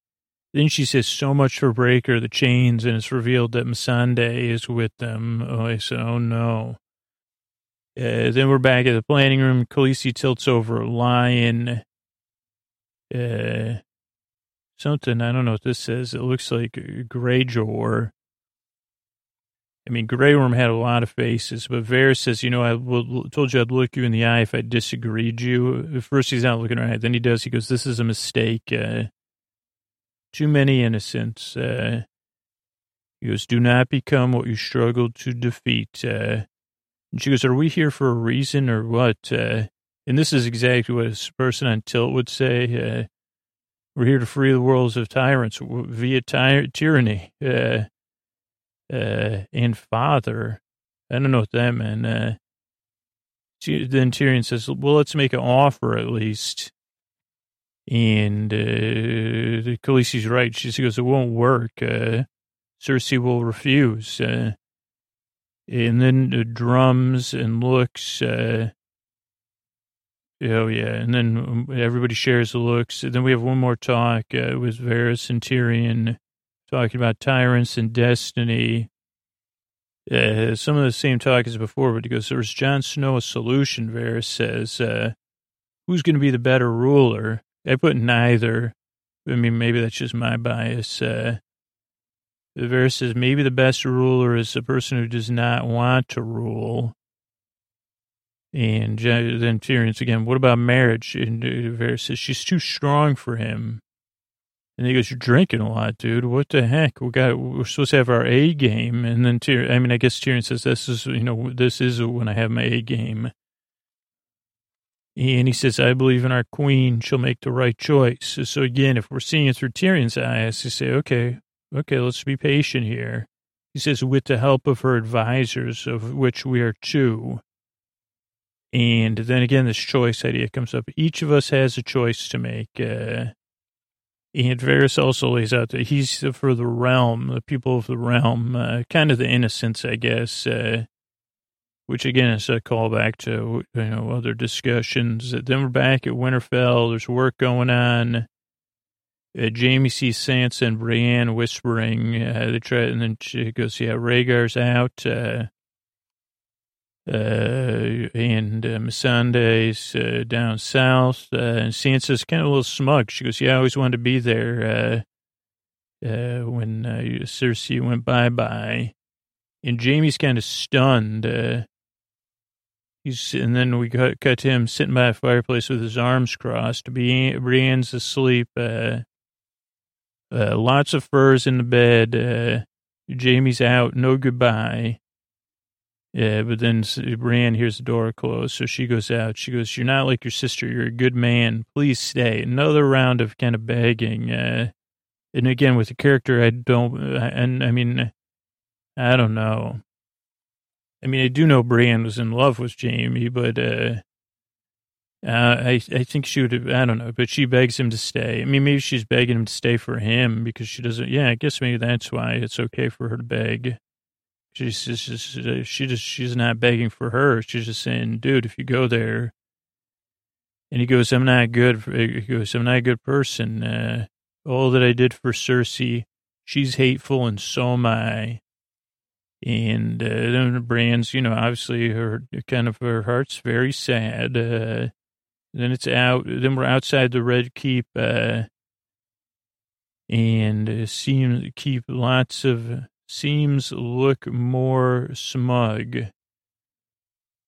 Then she says, so much for Breaker, the chains, and it's revealed that Missandei is with them. Oh, I said, oh no. Uh, then we're back at the planning room. Khaleesi tilts over a lion. Uh, something, I don't know what this says. It looks like Greyjoy. I mean, Grey Worm had a lot of faces, but Varys says, you know, I will, told you I'd look you in the eye if I disagreed you. First he's not looking right. Then he does. He goes, this is a mistake. Uh, too many innocents. Uh, he goes, do not become what you struggled to defeat. Uh, and she goes, are we here for a reason or what? Uh, and this is exactly what a person on tilt would say. Uh, we're here to free the worlds of tyrants via ty- tyranny. Uh, and father. I don't know what that meant. Uh, then Tyrion says, well, let's make an offer at least. And uh, Khaleesi's right. She goes, it won't work. Uh, Cersei will refuse. Uh, and then the drums and looks. Uh, oh, yeah. And then everybody shares the looks. And then we have one more talk uh, with Varys and Tyrion talking about tyrants and destiny. Uh, some of the same talk as before, but he goes, there was Jon Snow a solution, Varys says. Uh, who's going to be the better ruler? I put neither. I mean, maybe that's just my bias. Uh, says maybe the best ruler is the person who does not want to rule. And then Tyrion's again, what about marriage? And Varys says she's too strong for him. And he goes, "You're drinking a lot, dude. What the heck? We got we're supposed to have our A game." And then Tyrion, I mean, I guess Tyrion says, "This is you know this is when I have my A game." And he says, "I believe in our queen. She'll make the right choice." So again, if we're seeing it through Tyrion's eyes, he say, "Okay, okay, let's be patient here." He says, "With the help of her advisors, of which we are two." And then again, this choice idea comes up. Each of us has a choice to make. Uh, and Varys also lays out that he's for the realm, the people of the realm, uh, kind of the innocents, I guess, uh, which again is a callback to you know other discussions. Then we're back at Winterfell. There's work going on. Uh, Jaime sees Sansa and Brienne whispering. Uh, they try, and then she goes, "Yeah, Rhaegar's out." Uh, and uh, Missandei's uh, down south. Uh, and Sansa's kind of a little smug. She goes, "Yeah, I always wanted to be there." Uh, uh, when Cersei went bye bye, and Jaime's kind of stunned. He's and then we cut, cut to him sitting by a fireplace with his arms crossed. Brienne's asleep. Lots of furs in the bed. Jaime's out. No goodbye. Yeah, but then Brienne hears the door close, so she goes out. She goes, "You're not like your sister. You're a good man. Please stay." Another round of kind of begging, uh, and again with the character, I don't, and I mean, I don't know. I mean, I do know Brienne was in love with Jaime, but uh, uh, I I think she would. Have, I don't know, but she begs him to stay. I mean, maybe she's begging him to stay for him because she doesn't. Yeah, I guess maybe that's why it's okay for her to beg. She's just, she just, she's not begging for her. She's just saying, dude, if you go there, and he goes, I'm not good. He goes, I'm not a good person. Uh, all that I did for Cersei, she's hateful, and so am I. And uh, then Brands, you know, obviously her kind of her heart's very sad. Uh, then it's out. Then we're outside the Red Keep, uh, and uh, seem keep lots of seems look more smug.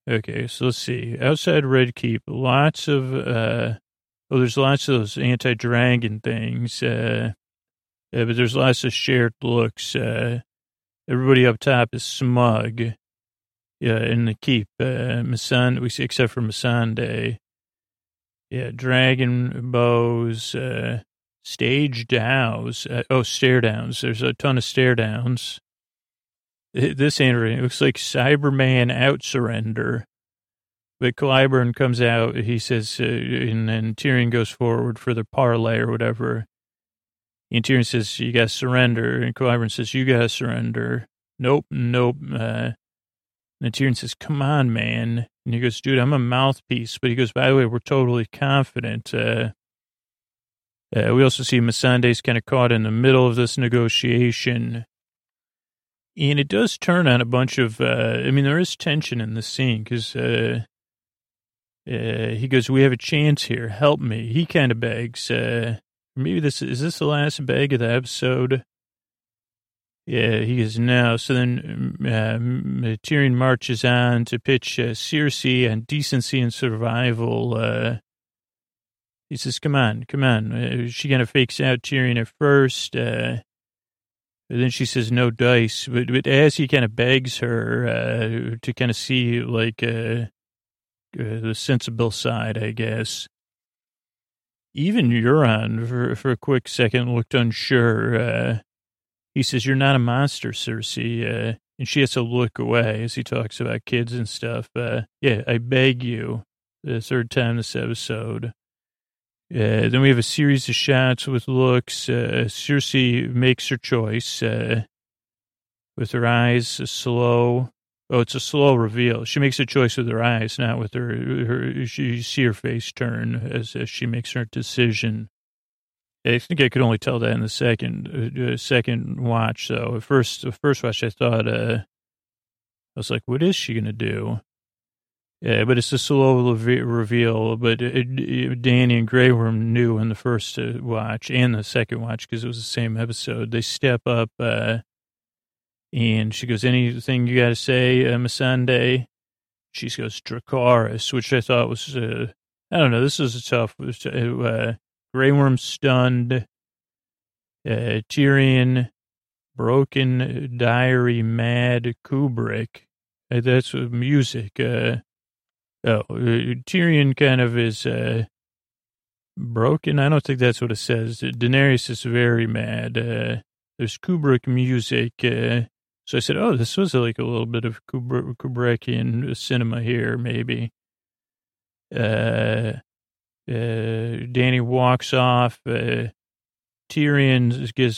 Okay, so let's see. Outside Red Keep, lots of, uh, oh, there's lots of those anti dragon things, uh, yeah, but there's lots of shared looks. Uh, everybody up top is smug. Yeah, in the keep, uh, Masan, we see, except for Missandei. Yeah, dragon bows, uh, stage downs. Uh, oh, stare downs. There's a ton of stare downs. This It looks like Cyberman out surrender. But Qyburn comes out. He says, uh, and then Tyrion goes forward for the parlay or whatever. And Tyrion says, "You got to surrender." And Qyburn says, "You got to surrender." Nope, nope. Uh, and Tyrion says, "Come on, man." And he goes, "Dude, I'm a mouthpiece." But he goes, "By the way, we're totally confident." Uh, uh, we also see Missandei's kind of caught in the middle of this negotiation. And it does turn on a bunch of, uh, I mean, there is tension in the scene because uh, uh, he goes, We have a chance here. Help me. He kind of begs. Uh, maybe this is this the last beg of the episode? Yeah, he goes, No. So then uh, Tyrion marches on to pitch uh, Cersei on decency and survival. He says, "Come on, come on." Uh, she kind of fakes out Tyrion at first, uh, then she says, "No dice." But, but as he kind of begs her uh, to kind of see like uh, uh, the sensible side, I guess. Even Euron, for for a quick second, looked unsure. He says, "You're not a monster, Cersei," and she has to look away as he talks about kids and stuff. yeah, I beg you. The third time this episode. Uh, then we have a series of shots with looks. Uh, Cersei makes her choice uh, with her eyes slow. Oh, it's a slow reveal. She makes a choice with her eyes, not with her. her she see her face turn as, as she makes her decision. I think I could only tell that in the second uh, uh second watch. So at first, first watch, I thought uh, I was like, "What is she gonna do?" Yeah, but it's a slow reveal. But it, it, Dany and Grey Worm knew in the first uh, watch and the second watch because it was the same episode. They step up, uh, and she goes, "Anything you got to say, uh, Missandei?" She goes, "Dracarys," which I thought was, uh, I don't know. This is a tough. Uh, Grey Worm stunned. Uh, Tyrion, broken diary, mad Kubrick. Uh, that's music. Uh, Oh, uh, Tyrion kind of is uh, broken. I don't think that's what it says. Daenerys is very mad. Uh, there's Kubrick music. Uh, so I said, oh, this was like a little bit of Kubrick, Kubrickian cinema here, maybe. Uh, uh, Dany walks off. Tyrion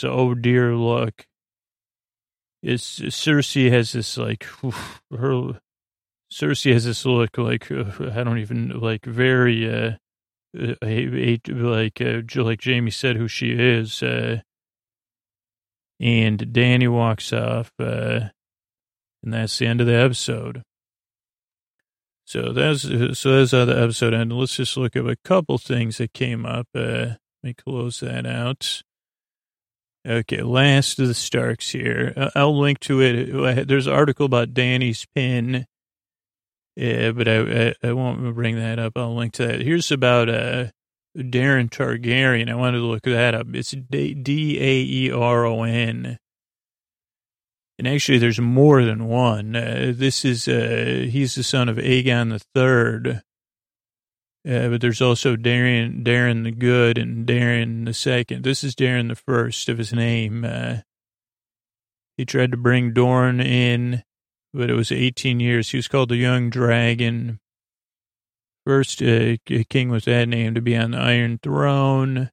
an oh dear look. It's Cersei has this like her Cersei has this look like uh, I don't even like very uh, uh like uh, like Jaime said who she is, uh, and Dany walks off, uh, and that's the end of the episode. So that's so that's how the episode ended. Let's just look at a couple things that came up. Uh, let me close that out. Okay, last of the Starks here. I'll link to it. There's an article about Dany's pin yeah, but I, I, I won't bring that up. I'll link to that. Here's about uh, Daeron Targaryen. I wanted to look that up. It's D A E R O N. And actually, there's more than one. Uh, this is, uh, he's the son of Aegon the Third. Uh, but there's also Daeron, Daeron the Good and Daeron the Second. This is Daeron the First of his name. Uh, he tried to bring Dorne in but it was 18 years. He was called the Young Dragon. First uh, king with that name to be on the Iron Throne.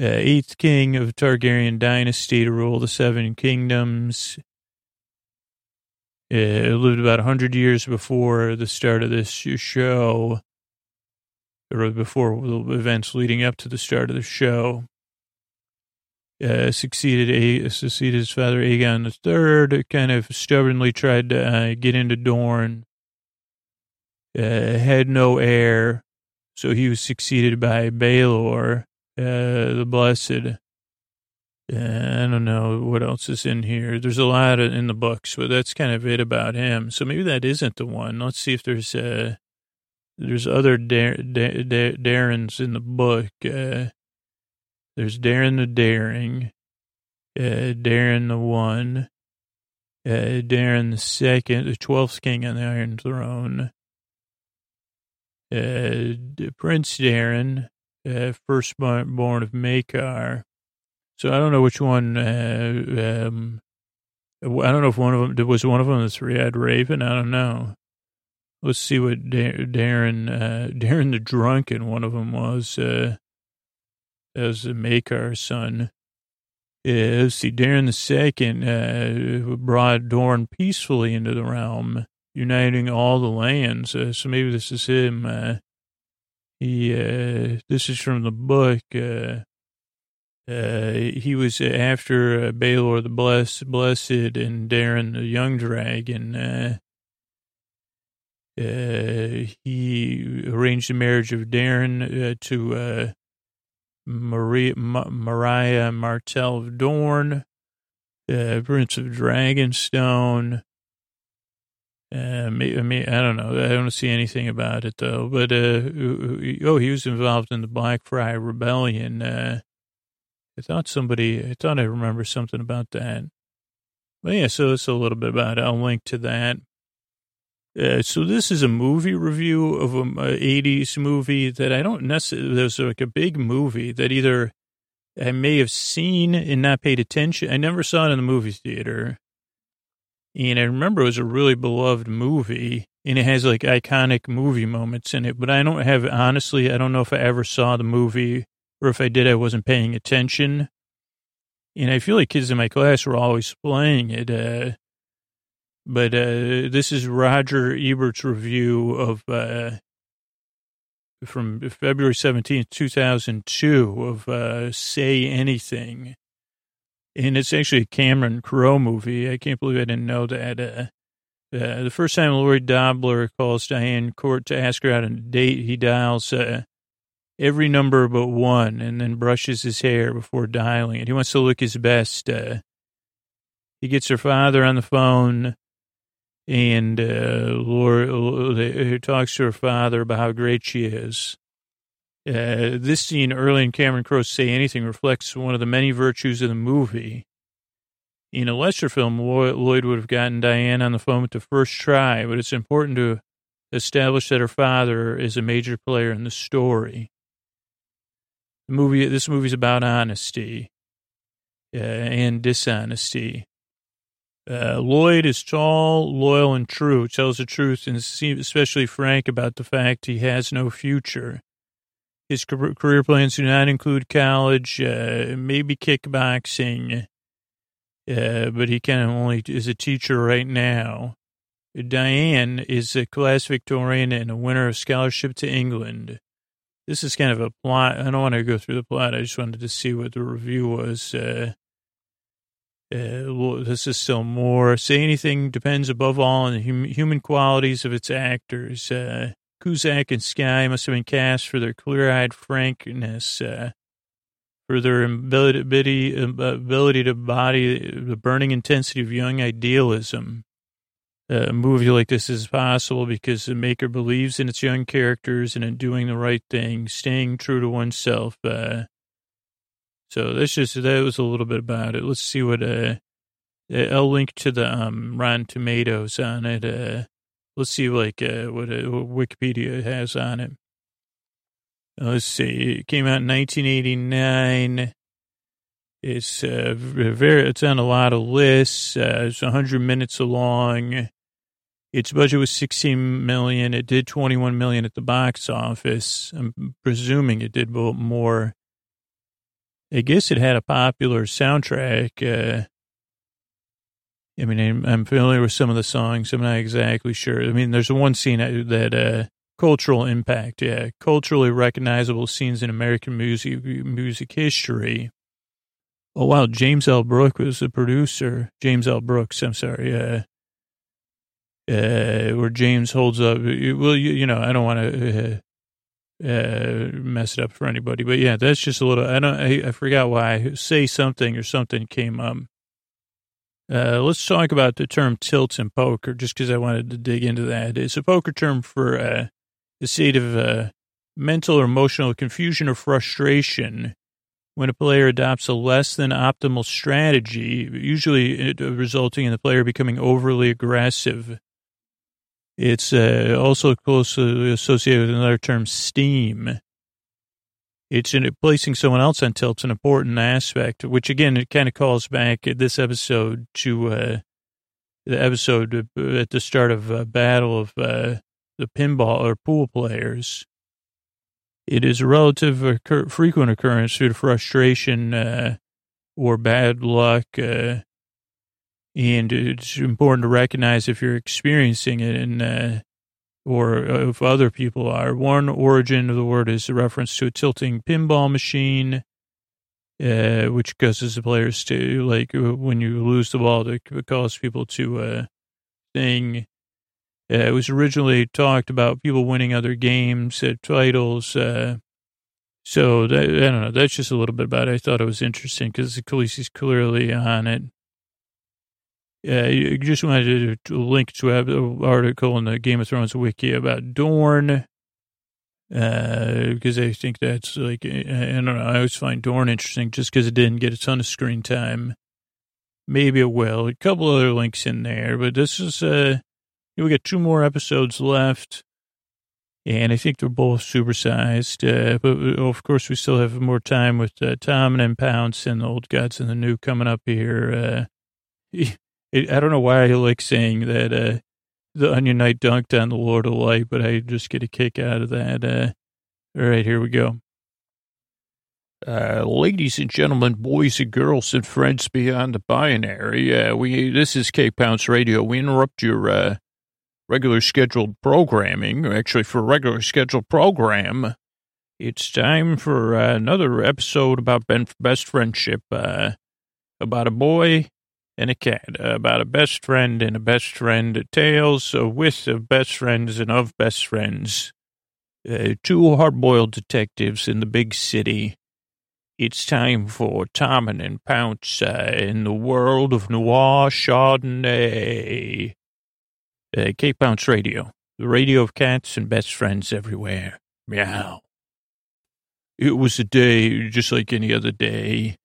Uh, eighth king of Targaryen dynasty to rule the Seven Kingdoms. Uh, lived about 100 years before the start of this show, or before the events leading up to the start of the show uh, succeeded a succeeded his father Aegon III. Kind of stubbornly tried to uh, get into Dorne. Uh, had no heir, so he was succeeded by Baelor, uh, the Blessed. Uh, I don't know what else is in here. There's a lot in the books, but that's kind of it about him. So maybe that isn't the one. Let's see if there's there's other Dar- Dar- Dar- Daerons in the book. There's Daeron the Daring, uh, Daeron the One, uh, Daeron the Second, the twelfth king on the Iron Throne. uh, Prince Daeron, uh, firstborn of Maekar. So I don't know which one. Uh, um, I don't know if one of them was one of them the three-eyed raven. I don't know. Let's see what Daeron, uh, Daeron the drunken one of them was. Uh, as the Maekar's son. Let's see, Daeron the second uh, brought Dorne peacefully into the realm, uniting all the lands. Uh, so maybe this is him. Uh, he, uh, this is from the book. Uh, uh, he was after uh, Baelor the Blessed, Blessed, and Daeron the Young Dragon. Uh, uh, he arranged the marriage of Daeron uh, to Maria, Myriah Martell of Dorne, uh, Prince of Dragonstone. Uh, I mean, I don't know. I don't see anything about it though. But uh, oh, he was involved in the Blackfyre Rebellion. Uh, I thought somebody, I thought I remember something about that. But yeah, so it's a little bit about it. I'll link to that. Uh, so this is a movie review of a, a 80s movie that I don't necessarily, there's like a big movie that either I may have seen and not paid attention. I never saw it in the movie theater. And I remember it was a really beloved movie and it has like iconic movie moments in it, but I don't have, honestly, I don't know if I ever saw the movie or if I did, I wasn't paying attention. And I feel like kids in my class were always playing it. Uh, but uh, this is Roger Ebert's review of uh, from February 17th, 2002 of uh, Say Anything. And it's actually a Cameron Crowe movie. I can't believe I didn't know that. Uh, uh, the first time Lloyd Dobler calls Diane Court to ask her out on a date, he dials uh, every number but one and then brushes his hair before dialing it. He wants to look his best. Uh, he gets her father on the phone and uh, Lloyd talks to her father about how great she is. Uh, this scene early in Cameron Crowe's Say Anything reflects one of the many virtues of the movie. In a lesser film, Lloyd would have gotten Diane on the phone with the first try, but it's important to establish that her father is a major player in the story. The movie, this movie's about honesty uh, and dishonesty. Uh, Lloyd is tall, loyal, and true, tells the truth, and seems especially frank about the fact he has no future. His career plans do not include college, uh, maybe kickboxing, uh, but he kind of only is a teacher right now. Diane is a class Victorian and a winner of scholarship to England. This is kind of a plot. I don't want to go through the plot. I just wanted to see what the review was. Uh, uh, this is still more. Say anything depends above all on the hum- human qualities of its actors. Uh, Cusack and Skye must have been cast for their clear-eyed frankness, uh, for their ability, ability to body the burning intensity of young idealism a movie like this is possible because the maker believes in its young characters and in doing the right thing, staying true to oneself. Uh, so that's just that was a little bit about it. Let's see what uh, uh I'll link to the um Rotten Tomatoes on it. Uh, let's see like uh, what, uh, what Wikipedia has on it. Let's see. It came out in 1989. It's uh, very. It's on a lot of lists. Uh, it's 100 minutes long. Its budget was 16 million. It did 21 million at the box office. I'm presuming it did more. I guess it had a popular soundtrack. Uh, I mean, I'm, I'm, familiar with some of the songs. I'm not exactly sure. I mean, there's one scene that, uh, cultural impact. Yeah. Culturally recognizable scenes in American music, music history. Oh, wow. James L. Brooks was the producer. James L. Brooks. I'm sorry. Uh, uh, where James holds up. Well, you, you know, I don't want to uh, uh, mess it up for anybody, but yeah, that's just a little. I don't. I, I forgot why. Say something or something came up. Uh, let's talk about the term tilt in poker, just because I wanted to dig into that. It's a poker term for uh, a state of uh, mental or emotional confusion or frustration when a player adopts a less than optimal strategy, usually resulting in the player becoming overly aggressive It's uh, also closely associated with another term, steam. It's in placing someone else on tilt, an important aspect, which again, it kind of calls back this episode to uh, the episode at the start of uh, Battle of uh, the Pinball or Pool Players. It is a relative occur- frequent occurrence due to frustration uh, or bad luck. Uh, and it's important to recognize if you're experiencing it and uh, or if other people are. One origin of the word is a reference to a tilting pinball machine, uh, which causes the players to, like, when you lose the ball, to cause people to uh, sing. Uh, it was originally talked about people winning other games, uh, titles. Uh, so that, I don't know. That's just a little bit about it. I thought it was interesting because Khaleesi's clearly on it. Uh, you just wanted to link to an article in the Game of Thrones wiki about Dorne, because uh, I think that's like, I don't know, I always find Dorne interesting just because it didn't get a ton of screen time. Maybe it will. A couple other links in there, but this is, uh, we got two more episodes left, and I think they're both supersized. Uh, but uh, of course, we still have more time with uh, Tom and Pounce and the old gods and the new coming up here. Uh, It, I don't know why I like saying that uh, the Onion Knight dunked on the Lord of Light, but I just get a kick out of that. Uh, all right, here we go. Uh, ladies and gentlemen, boys and girls, and friends beyond the binary, uh, we this is K Pounce Radio. We interrupt your uh, regular scheduled programming. Actually, for regular scheduled program, it's time for uh, another episode about best friendship. About a boy and a cat about a best friend and a best friend tales with of best friends and of best friends. Uh, two hard-boiled detectives in the big city. It's time for Tommen and Pounce uh, in the world of noir Chardonnay. Uh, K Pounce Radio, the radio of cats and best friends everywhere. Meow. It was a day just like any other day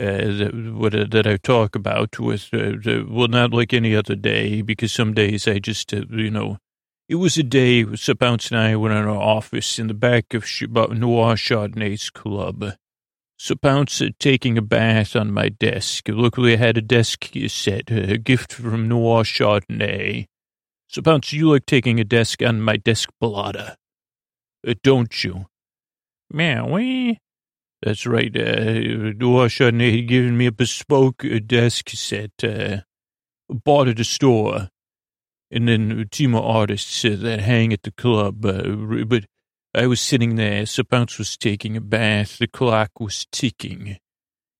uh, what, uh, that I talk about with, uh, well, not like any other day, because some days I just, uh, you know, it was a day, Sir Pounce and I went in our office in the back of Noir Chardonnay's club. Sir Pounce uh, taking a bath on my desk. Luckily, I had a desk set, a gift from Noir Chardonnay. So Pounce, you like taking a desk on my desk uh, don't you? Meow, that's right. Uh, had given me a bespoke desk set, uh, bought at a store, and then a team of artists uh, that hang at the club. Uh, but I was sitting there. Sir Pounce was taking a bath. The clock was ticking.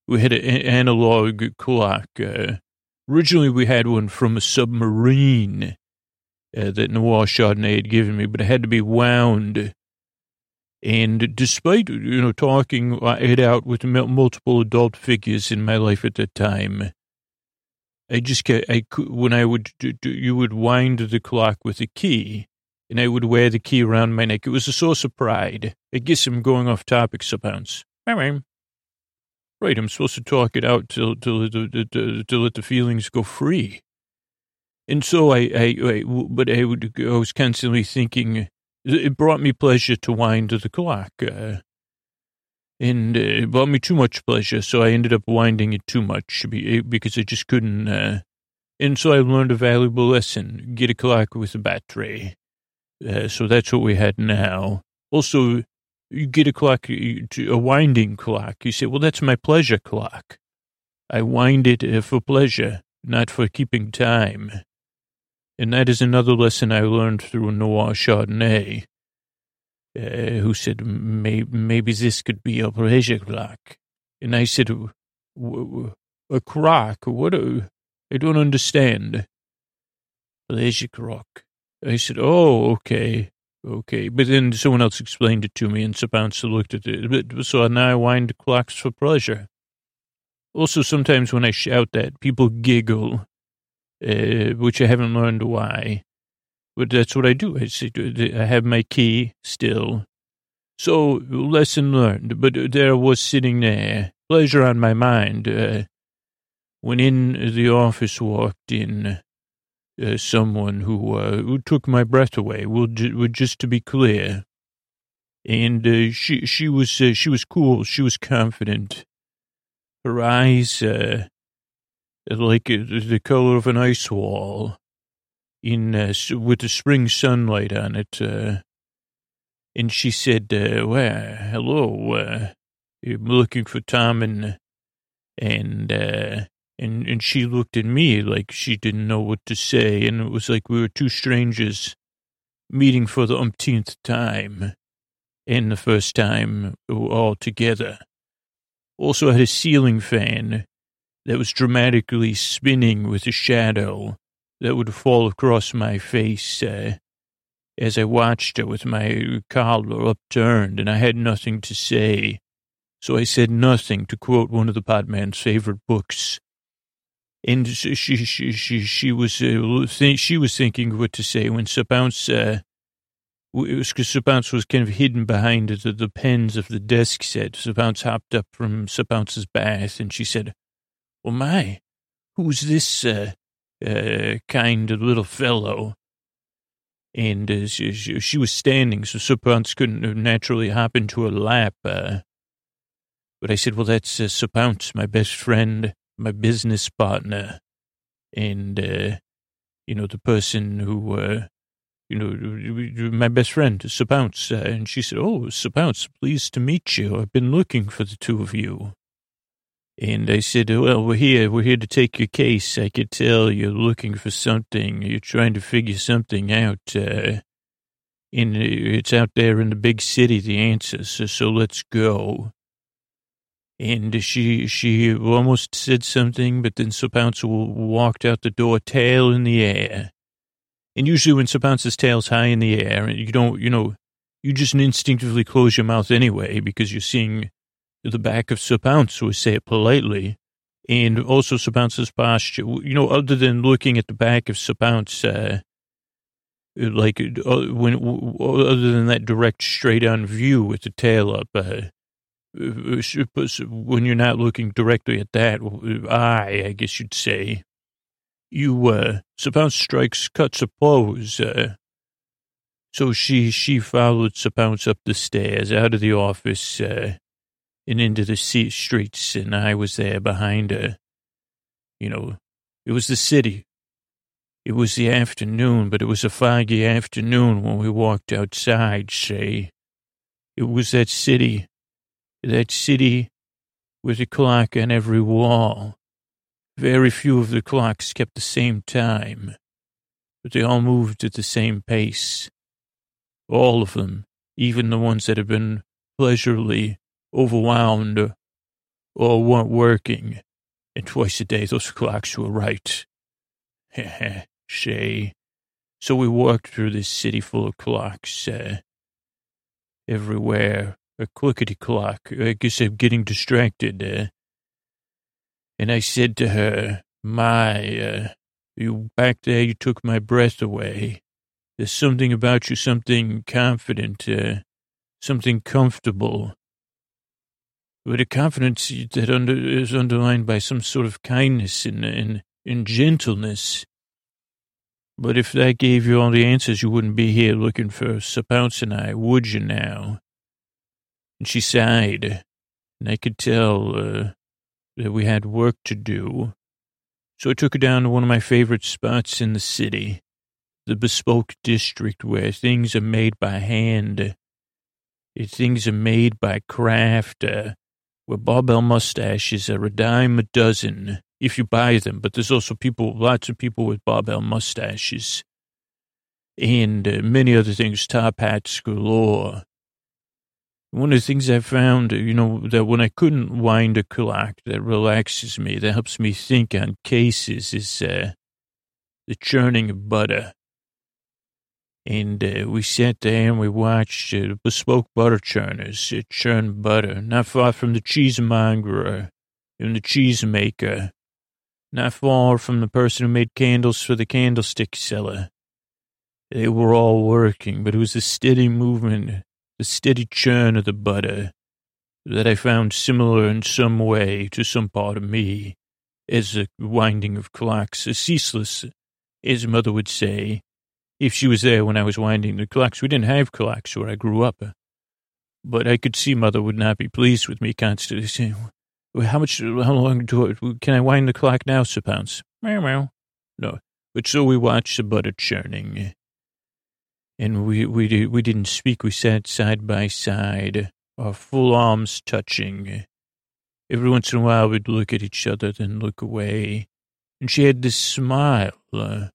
We had an analog clock. Uh, originally, we had one from a submarine uh, that Noir Chardonnay had given me, but it had to be wound and despite, you know, talking uh, it out with multiple adult figures in my life at that time, I just get, I when I would, you would wind the clock with a key and I would wear the key around my neck. It was a source of pride. I guess I'm going off topic sometimes. Right, I'm supposed to talk it out till, till, till let the feelings go free. And so I, I, I, but I would, I was constantly thinking, it brought me pleasure to wind the clock. Uh, and uh, it brought me too much pleasure, so I ended up winding it too much eh, because I just couldn't. Uh, and so I learned a valuable lesson: get a clock with a battery. Uh, so that's what we had now. Also, you get a clock, a winding clock. You say, "Well, that's my pleasure clock. I wind it uh, for pleasure, not for keeping time." And that is another lesson I learned through Noir Chardonnay, uh, who said, maybe, this could be a pleasure clock. And I said, a crock? What I don't understand. Pleasure clock. I said, oh, okay, okay. But then someone else explained it to me, and so looked at it. So now I wind clocks for pleasure. Also, sometimes when I shout that, people giggle uh, which I haven't learned why. But that's what I do. I, I have my key still. So, lesson learned. But there was sitting there, pleasure on my mind, uh, when in the office walked in uh, someone who uh, who took my breath away. Well, ju- just to be clear, and uh, she she was uh, she was cool. She was confident. Her eyes, uh, like the color of an ice wall, in uh, with the spring sunlight on it. Uh, and she said, uh, "Well, hello. Uh, I'm looking for Tommen and uh, and and she looked at me like she didn't know what to say, and it was like we were two strangers meeting for the umpteenth time, and the first time all together. Also had a ceiling fan that was dramatically spinning with a shadow that would fall across my face uh, as I watched her with my collar upturned, and I had nothing to say. So I said nothing, to quote one of the podman's favorite books. And she she she she was uh, th- she was thinking what to say when Sir Pounce, uh, it was because Sir Pounce was kind of hidden behind the, the pens of the desk set. Sir Pounce hopped up from Sir Pounce's bath, and she said, "Well, my, who's this uh, uh, kind of little fellow?" And uh, she, she, she, was standing, so Sir Pounce couldn't naturally hop into her lap. Uh, but I said, "Well, that's uh, Sir Pounce, my best friend." my business partner and, uh, you know, the person who, uh, you know, my best friend, Sir Uh, and she said, Oh, Sir pleased to meet you. I've been looking for the two of you. And I said, Well, we're here. We're here to take your case. I could tell you're looking for something. You're trying to figure something out. Uh, and it's out there in the big city, the answers. So, so let's go. And she she almost said something, but then Sir Pounce walked out the door, tail in the air. And usually when Sir Pounce's tail's high in the air, and you don't, you know, you just instinctively close your mouth anyway because you're seeing the back of Sir Pounce, so say it politely. And also Sir Pounce's posture, you know, other than looking at the back of Sir Pounce, uh, like uh, when other than that direct straight on view with the tail up, uh, when you're not looking directly at that eye, I guess you'd say, you uh, suppose strikes cuts a pose. Uh, so she she followed Sir Pounce up the stairs, out of the office, uh, and into the sea streets, and I was there behind her. You know, it was the city. It was the afternoon, but it was a foggy afternoon when we walked outside, say. It was that city that city with a clock on every wall. Very few of the clocks kept the same time, but they all moved at the same pace. All of them, even the ones that had been pleasurably overwhelmed or weren't working. And twice a day, those clocks were right. Shay. So we walked through this city full of clocks, uh, everywhere a clickety clock. I guess I'm getting distracted. Uh, and I said to her, My, uh, you back there, you took my breath away. There's something about you, something confident, uh, something comfortable. But a confidence that under, is underlined by some sort of kindness and, and, and gentleness. But if that gave you all the answers, you wouldn't be here looking for Sir Pounce and I, would you now? And she sighed, and I could tell uh, that we had work to do. So I took her down to one of my favorite spots in the city, the bespoke district where things are made by hand, things are made by craft, uh, where barbell mustaches are a dime a dozen if you buy them. But there's also people, lots of people with barbell mustaches, and uh, many other things, top hats galore. One of the things I found, you know, that when I couldn't wind a clock that relaxes me, that helps me think on cases, is uh, the churning of butter. And uh, we sat there and we watched uh, bespoke butter churners uh, churn butter, not far from the cheesemonger and the cheesemaker, not far from the person who made candles for the candlestick seller. They were all working, but it was the steady movement the steady churn of the butter that I found similar in some way to some part of me as the winding of clocks, ceaseless as mother would say, if she was there when I was winding the clocks. We didn't have clocks where I grew up. Uh, but I could see mother would not be pleased with me constantly saying, well, how much, how long do I, can I wind the clock now, Sir Pounce? Meow, meow. No. But so we watched the butter churning. Uh, and we, we, we didn't speak. We sat side by side, our full arms touching. Every once in a while, we'd look at each other, then look away. And she had this smile. Uh,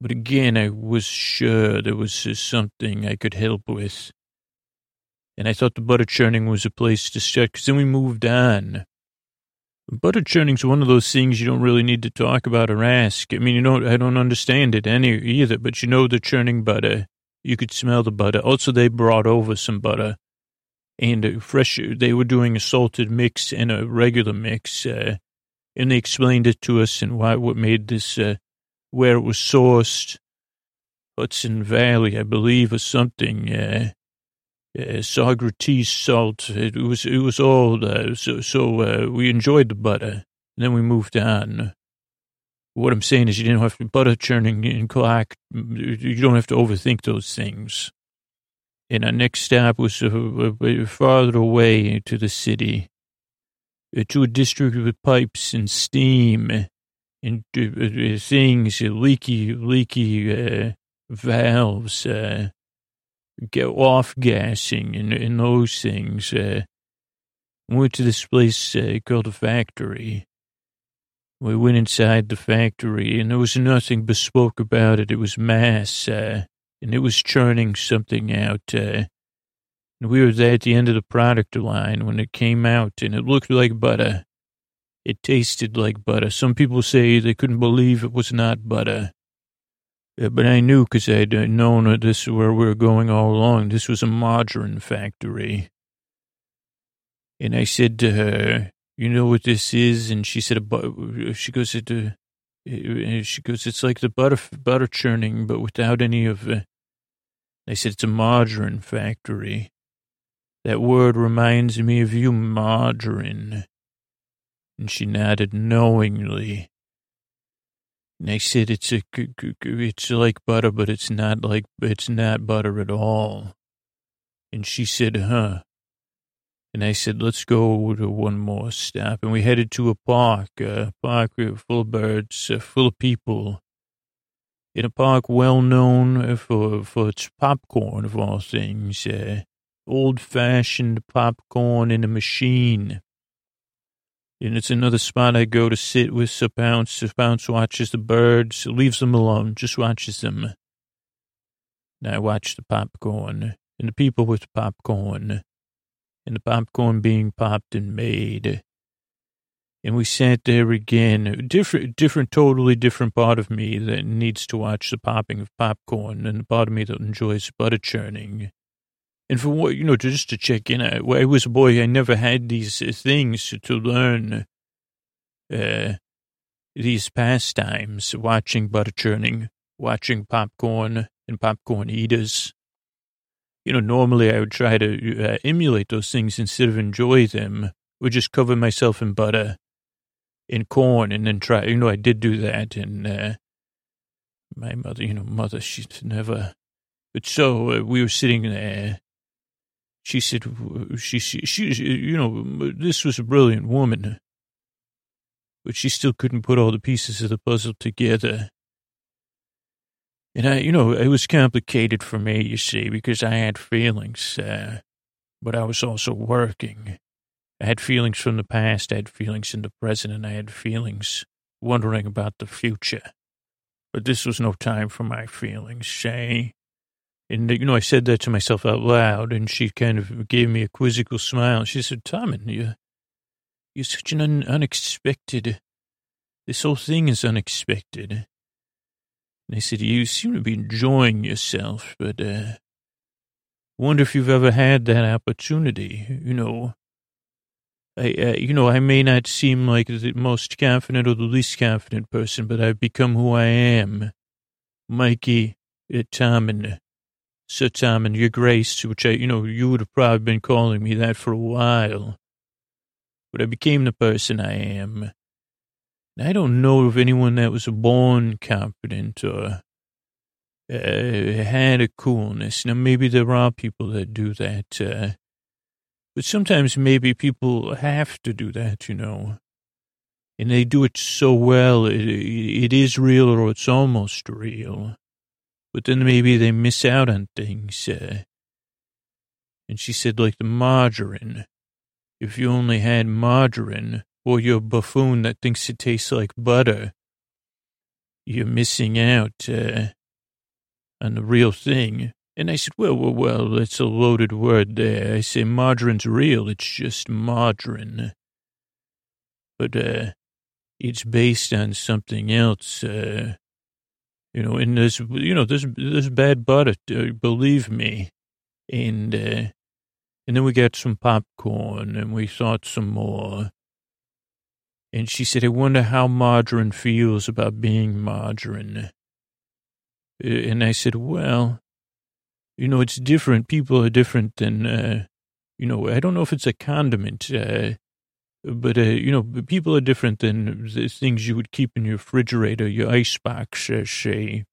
but again, I was sure there was something I could help with. And I thought the butter churning was a place to start, because then we moved on. Butter churning's one of those things you don't really need to talk about or ask. I mean, you don't, I don't understand it any either, but you know the churning butter. You could smell the butter. Also, they brought over some butter and fresh, they were doing a salted mix and a regular mix. Uh, and they explained it to us and why, what made this, uh, where it was sourced. Hudson Valley, I believe, or something. Uh, uh, Saugerties salt. It was it was all uh, so so uh, we enjoyed the butter. And then we moved on. What I'm saying is, you didn't have to butter churning in clock. You don't have to overthink those things. And our next stop was uh, uh, farther away to the city, uh, to a district with pipes and steam and things, leaky leaky valves get off gassing and, and those things. Uh, went to this place uh, called a factory. We went inside the factory, and there was nothing bespoke about it. It was mass, uh, and it was churning something out. Uh, and we were there at the end of the product line when it came out, and it looked like butter. It tasted like butter. Some people say they couldn't believe it was not butter. But I knew because I'd known that this is where we were going all along. This was a margarine factory. And I said to her, you know what this is? And she said, she goes, it, uh, she goes, it's like the butter, butter churning, but without any of it. I said, it's a margarine factory. That word reminds me of you, margarine. And she nodded knowingly. And I said, it's a, it's like butter, but it's not like, it's not butter at all. And she said, huh. And I said, let's go to one more stop. And we headed to a park, a park full of birds, uh, full of people. In a park well known for, for its popcorn, of all things. Uh, old fashioned popcorn in a machine. And it's another spot I go to sit with Sir Pounce. Sir Pounce watches the birds, leaves them alone, just watches them. And I watch the popcorn and the people with the popcorn and the popcorn being popped and made. And we sat there again, different, different, totally different part of me that needs to watch the popping of popcorn and the part of me that enjoys butter churning. And for what, you know, just to check in, I, I was a boy, I never had these uh, things to learn uh, these pastimes, watching butter churning, watching popcorn and popcorn eaters. You know, normally I would try to uh, emulate those things instead of enjoy them, or just cover myself in butter and corn and then try, you know, I did do that. And uh, my mother, you know, mother, she's never, but so uh, we were sitting there she said, she, she, she, you know, this was a brilliant woman, but she still couldn't put all the pieces of the puzzle together. And I, you know, it was complicated for me, you see, because I had feelings, uh, but I was also working. I had feelings from the past, I had feelings in the present, and I had feelings wondering about the future. But this was no time for my feelings, Shay. And, you know, I said that to myself out loud, and she kind of gave me a quizzical smile. She said, Tommen, you, you're such an un- unexpected, this whole thing is unexpected. And I said, you seem to be enjoying yourself, but, uh, wonder if you've ever had that opportunity, you know. I, uh, you know, I may not seem like the most confident or the least confident person, but I've become who I am. Mikey, uh, Tommen, Sir Tom and your grace, which I, you know, you would have probably been calling me that for a while. But I became the person I am. I don't know of anyone that was born competent or uh, had a coolness. Now, maybe there are people that do that, uh, but sometimes maybe people have to do that, you know. And they do it so well, it, it is real or it's almost real. But then maybe they miss out on things. Uh, and she said, like the margarine. If you only had margarine, or you're a buffoon that thinks it tastes like butter, you're missing out uh, on the real thing. And I said, well, well, well, that's a loaded word there. I say margarine's real. It's just margarine. But uh, it's based on something else. Uh, you know, and this, you know, this, there's bad butter, uh, believe me. And, uh, and then we got some popcorn and we thought some more. And she said, I wonder how margarine feels about being margarine. Uh, and I said, well, you know, it's different. People are different than, uh, you know, I don't know if it's a condiment, uh, but, uh, you know, people are different than the things you would keep in your refrigerator, your icebox, uh, say.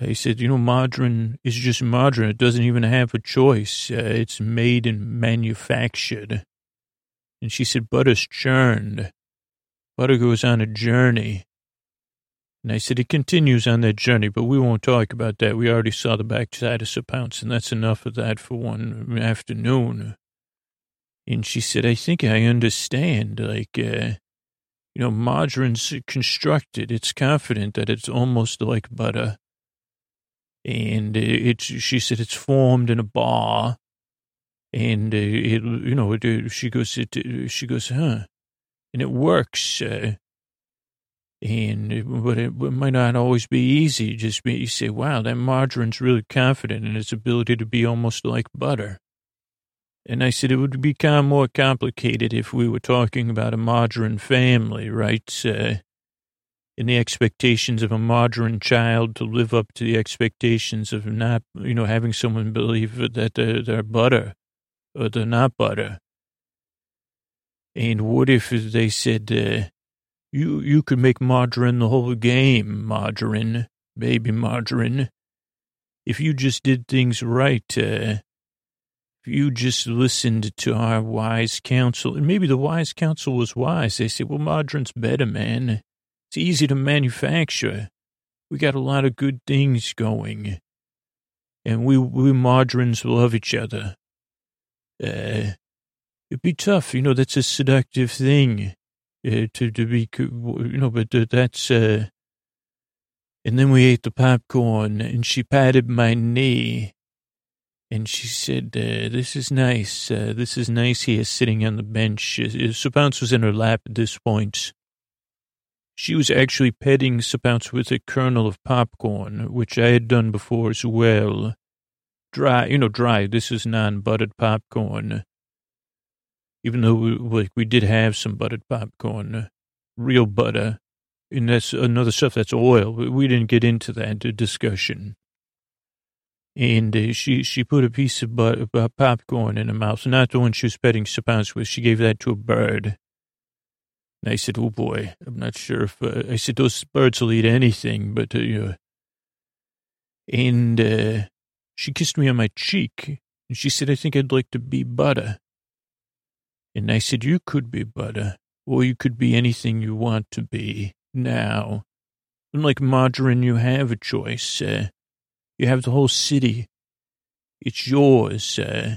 I said, you know, margarine is just margarine. It doesn't even have a choice. Uh, it's made and manufactured. And she said, Butter's churned. Butter goes on a journey. And I said, it continues on that journey, but we won't talk about that. We already saw the backside of Sir Pounce, and that's enough of that for one afternoon. And she said, I think I understand. Like, uh, you know, margarine's constructed. It's confident that it's almost like butter. And it's, she said, it's formed in a bar and uh, it, you know, it, uh, she goes, it, uh, she goes, huh, and it works. Uh, and but it, it, might not always be easy. Just be, you say, wow, that margarine's really confident in its ability to be almost like butter. And I said it would become more complicated if we were talking about a margarine family, right? Uh, and the expectations of a margarine child to live up to the expectations of not, you know, having someone believe that they're, they're butter or they're not butter. And what if they said, uh, you, you could make margarine the whole game, margarine, baby margarine. If you just did things right, uh, you just listened to our wise counsel, and maybe the wise counsel was wise. They said, well, margarine's better, man. It's easy to manufacture. We got a lot of good things going. And we, we margarines love each other uh, it'd be tough. You know, that's a seductive thing uh, to, to be, you know, but that's, uh, and then we ate the popcorn and she patted my knee and she said, uh, this is nice. Uh, this is nice here sitting on the bench. Uh, Sir was in her lap at this point. She was actually petting Sir Pounce with a kernel of popcorn, which I had done before as well dry, you know, dry. This is non-buttered popcorn. Even though we, like we did have some buttered popcorn, real butter, and that's another stuff that's oil. We didn't get into that discussion. And uh, she she put a piece of butter, uh, popcorn in her mouth, not the one she was petting Pounce with. She gave that to a bird. And I said, "Oh boy, I'm not sure if uh, I said those birds will eat anything, but uh, and uh, she kissed me on my cheek, and she said, I think I'd like to be butter. And I said, you could be butter, or you could be anything you want to be now. Unlike margarine, you have a choice. Uh, you have the whole city. It's yours. Uh,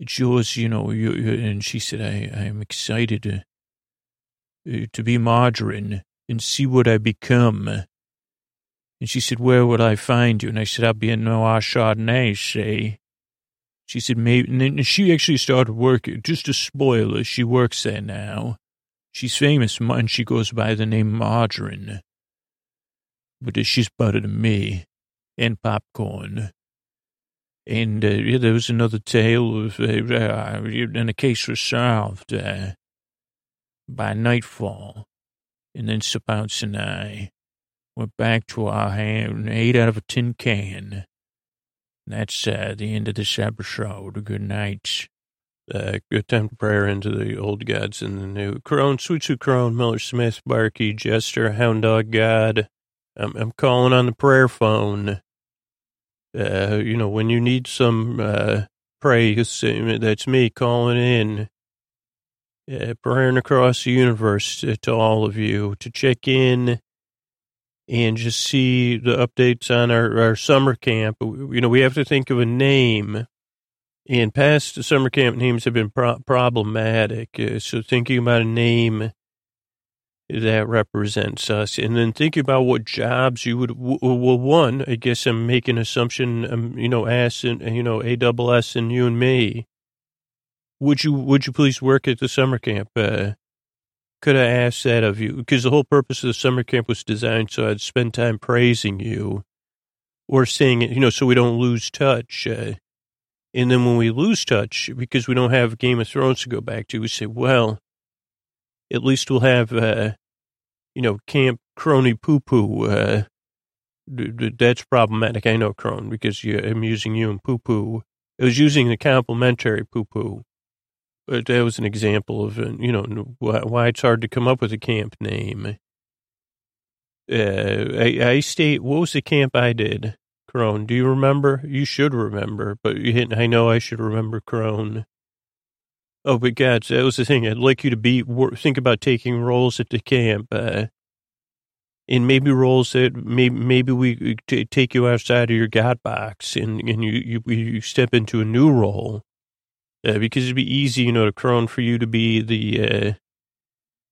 it's yours, you know. You, you, and she said, I, I'm excited to, uh, to be margarine and see what I become. And she said, where would I find you? And I said, I'll be in Noir Chardonnay, say. She said, maybe, and then she actually started working, just to spoil her, she works there now. She's famous, and she goes by the name Margarine. But she's better than me, and popcorn. And uh, yeah, there was another tale of, uh, and a case was solved uh, by nightfall. And then Pounce and I Went back to our hand, ate out of a tin can. That's uh, the end of this episode. Good night. Uh, good time to prayer into the old gods and the new. Crone, Sweet Sue Crone, Miller Smith, Barky, Jester, Hound Dog God. I'm, I'm calling on the prayer phone. Uh, you know, when you need some uh, praise, that's me calling in, uh, praying across the universe to, to all of you to check in and just see the updates on our, our summer camp. You know, we have to think of a name. And past summer camp names have been pro- problematic. Uh, so thinking about a name that represents us, and then thinking about what jobs you would. Well, one, I guess I'm making assumption. Um, you know, S and you know A double S and you and me. Would you Would you please work at the summer camp? Uh, could I ask that of you? Because the whole purpose of the summer camp was designed so I'd spend time praising you, or saying it. You know, so we don't lose touch. Uh, and then when we lose touch, because we don't have Game of Thrones to go back to, we say, well, at least we'll have, uh, you know, Camp Crony Poo Poo. Uh, that's problematic. I know, Crone, because you, I'm using you and Poo Poo. I was using the complimentary Poo Poo. But that was an example of, uh, you know, why it's hard to come up with a camp name. Uh, I, I state, what was the camp I did? Crone, do you remember? You should remember, but you, I know I should remember Crone. Oh, but God, that was the thing. I'd like you to be think about taking roles at the camp, uh, and maybe roles that maybe maybe we take you outside of your God box, and and you you, you step into a new role, uh, because it'd be easy, you know, to crone for you to be the uh,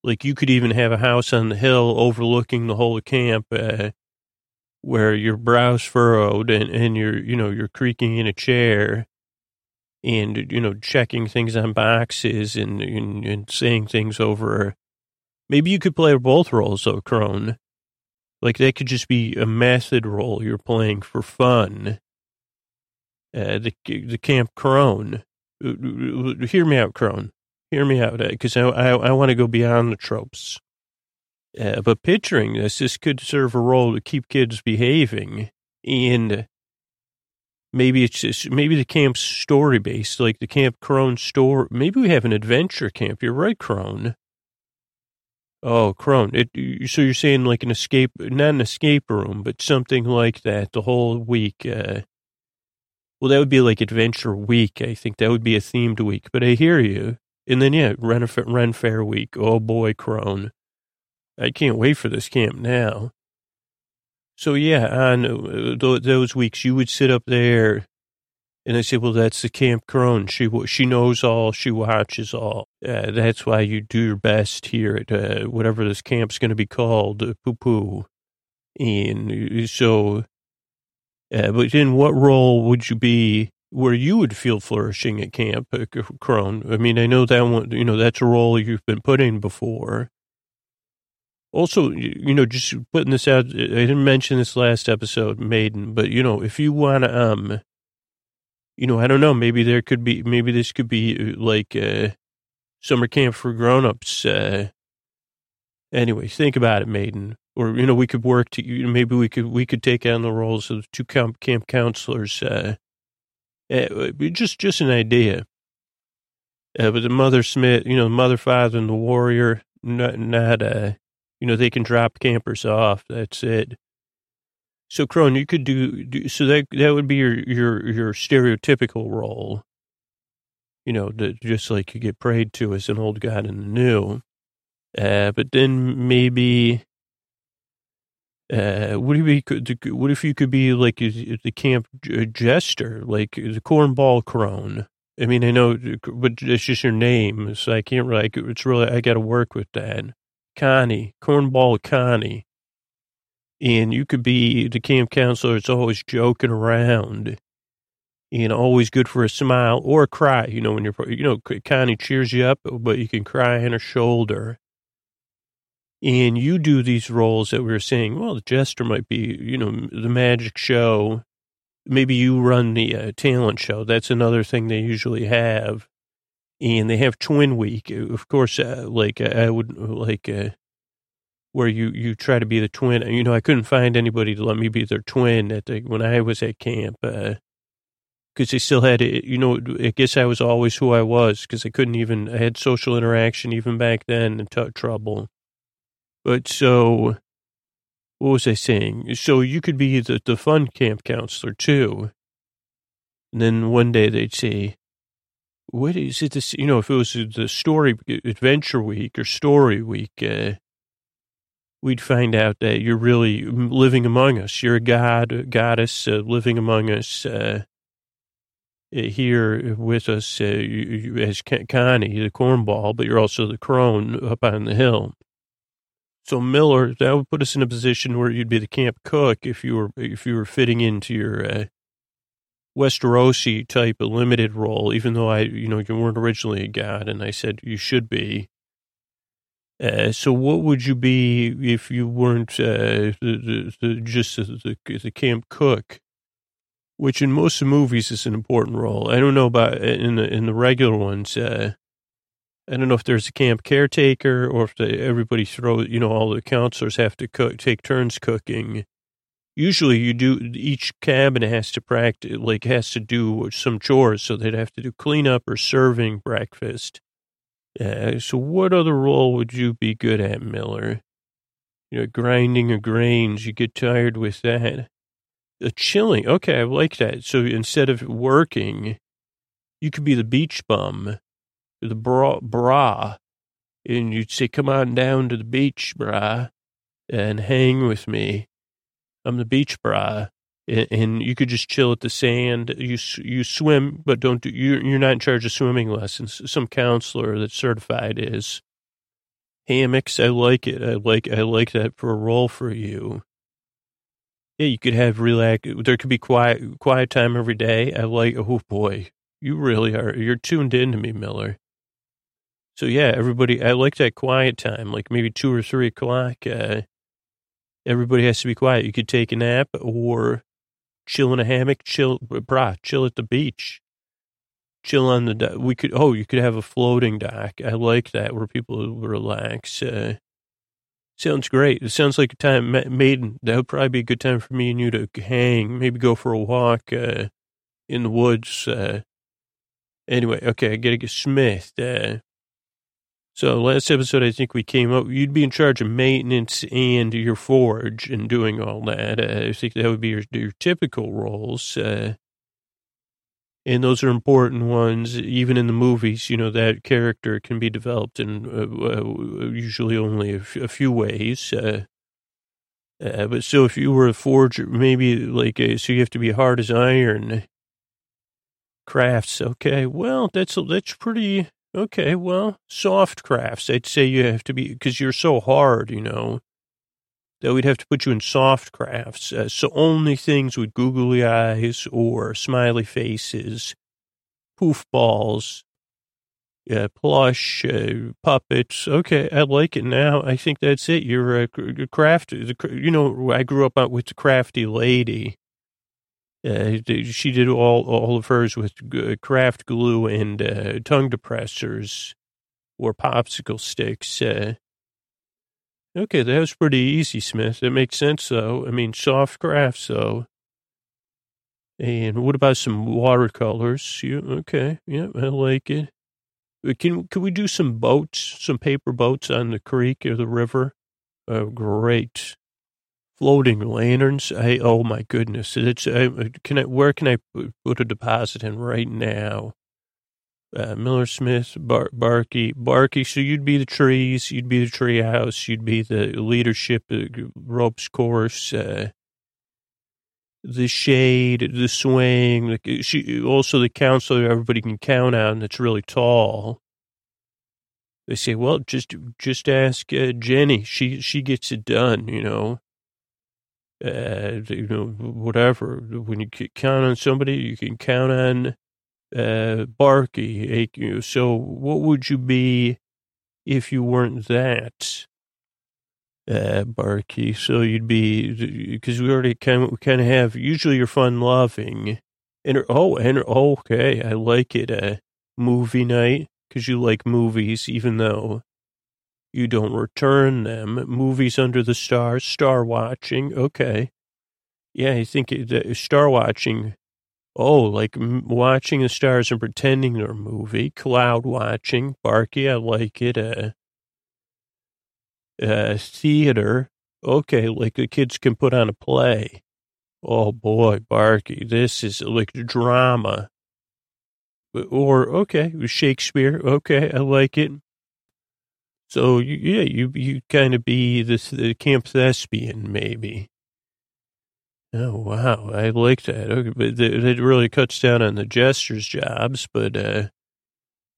like you could even have a house on the hill overlooking the whole camp, uh, where your brow's furrowed and and you're you know you're creaking in a chair and you know checking things on boxes and, and, and saying things over. Maybe you could play both roles though, Crone. Like that could just be a method role you're playing for fun. Uh, the the Camp Crone. Uh, uh, hear me out, Crone. Hear me out, because uh, I I, I want to go beyond the tropes. Uh, but picturing this, this could serve a role to keep kids behaving and Maybe it's just, maybe the camp's story based, like the Camp Crone store. Maybe we have an adventure camp. You're right, Crone. Oh, Crone. It, so you're saying like an escape, not an escape room, but something like that the whole week. Uh, well, that would be like Adventure Week. I think that would be a themed week. But I hear you. And then yeah, Ren, Ren Fair Week. Oh boy, Crone. I can't wait for this camp now. So yeah, on uh, those weeks you would sit up there and I said, well, that's the Camp Crone. She, she knows all. She watches all. Uh, that's why you do your best here at uh, whatever this camp's going to be called, uh, poo poo. And uh, so, uh, but in what role would you be where you would feel flourishing at Camp uh, Crone? I mean, I know that one, you know, that's a role you've been put in before. Also, you know, just putting this out, I didn't mention this last episode, Maiden, but you know, if you want to, um, you know, I don't know, maybe there could be, maybe this could be uh, like uh, summer camp for grown-ups. Uh, anyway, think about it, Maiden. Or you know, we could work to you know, maybe we could we could take on the roles of two camp camp counselors. Uh, uh, just just an idea. Uh, but the mother Smith, you know, the mother, father, and the warrior, not not uh you know, they can drop campers off. That's it. So, Crone, you could do, do so that that would be your your your stereotypical role. You know, just like you get prayed to as an old god in the new. Uh, but then maybe, uh, what if you could? What if you could be like the camp jester, like the cornball crone? I mean, I know, but it's just your name, so I can't really. It's really I got to work with that. Connie, Cornball Connie. And you could be the camp counselor that's always joking around and always good for a smile or a cry. You know, when you're, you know, Connie cheers you up, but you can cry on her shoulder. And you do these roles that we were saying, well, the jester might be, you know, the magic show. Maybe you run the uh, talent show. That's another thing they usually have and they have twin week. Of course, uh, like uh, I would like uh, where you you try to be the twin. You know, I couldn't find anybody to let me be their twin at the when I was at camp. Uh, because they still had it. You know, I guess I was always who I was because I couldn't even. I had social interaction even back then and t- trouble. But so, what was I saying? So you could be the the fun camp counselor too. And then one day they'd say, "What is it? This you know, if it was the story adventure week or story week." Uh, we'd find out that you're really living among us. You're a god, a goddess uh, living among us. Uh, uh, here with us uh, you, as Connie, the cornball, but you're also the crone up on the hill. So Miller, that would put us in a position where you'd be the camp cook if you were if you were fitting into your uh, Westerosi type limited role. Even though I, you know, you weren't originally a god, and I said you should be. Uh, so what would you be if you weren't uh, the, the, the, just the, the camp cook? which in most movies is an important role. I don't know about in the in the regular ones. Uh, I don't know if there's a camp caretaker or if everybody throws. You know, all the counselors have to cook, take turns cooking. Usually, you do. Each cabin has to practice, like has to do some chores, so they'd have to do cleanup or serving breakfast. Uh, so, what other role would you be good at, Miller? You know, grinding a grains. You get tired with that. A chilling. Okay, I like that. So instead of working, you could be the beach bum, the bra, bra and you'd say, "Come on down to the beach, brah, and hang with me. I'm the beach bra." And you could just chill at the sand. You you swim, but don't do. You're you're not in charge of swimming lessons. Some counselor that's certified is. Hammocks, I like it. I like I like that for a role for you. Yeah, you could have relax. There could be quiet, quiet time every day. I like. Oh boy, you really are. You're tuned in to me, Miller. So yeah, everybody. I like that quiet time, like maybe two or three o'clock. Uh, everybody has to be quiet. You could take a nap or chill in a hammock, chill, brah, chill at the beach, chill on the. dock. We could. Oh, you could have a floating dock. I like that where people relax. Uh, Sounds great. It sounds like a time, Maiden. That would probably be a good time for me and you to hang, maybe go for a walk uh, in the woods. Uh, anyway, okay, I got to get Smith. Uh, so last episode, I think we came up. You'd be in charge of maintenance and your forge and doing all that. Uh, I think that would be your, your typical roles. Uh, and those are important ones. Even in the movies, you know that character can be developed in uh, uh, usually only a, f- a few ways. Uh, uh, but so, if you were a forger, maybe like a, so you have to be hard as iron. Crafts, okay. Well, that's that's pretty okay. Well, soft crafts, I'd say you have to be because you're so hard, you know that we'd have to put you in soft crafts. Uh, so only things with googly eyes or smiley faces, poof balls, uh, plush, uh, puppets. Okay, I like it now. I think that's it. You're a, a craft. You know, I grew up with the crafty lady. Uh, she did all all of hers with craft glue and uh, tongue depressors or popsicle sticks. Uh, Okay, that was pretty easy, Smith. It makes sense, though. I mean, soft crafts, though. And what about some watercolors? You, okay, yeah, I like it. Uh, can can we do some boats, some paper boats on the creek or the river? Oh, great. Floating lanterns. I oh my goodness. It's I, can I where can I put a deposit in right now? uh, Miller Smith, Bar- Barky. So you'd be the trees, you'd be the tree house, you'd be the leadership, the ropes course, uh, the shade, the swing. The, she also the counselor everybody can count on that's really tall. They say, well, just just ask uh, Jenny. She she gets it done. You know. Uh, you know, whatever. When you count on somebody, you can count on uh, Barky. So what would you be if you weren't that? Uh, Barky. So you'd be, because we already kind of, we kind of have, usually you're fun loving. And, oh, and, okay, I like it. Uh, movie night, because you like movies, even though you don't return them. Movies under the stars, star watching. Okay. Yeah, I think star watching Oh, like watching the stars and pretending they're a movie. Cloud watching. Barky, I like it. Uh, uh, theater. Okay, like the kids can put on a play. Oh boy, Barky, this is like drama. Or, okay, Shakespeare. Okay, I like it. So, you, yeah, you, you kind of be this, the camp thespian, maybe. Oh, wow. I like that. Okay, but it really cuts down on the jester's jobs, but, uh,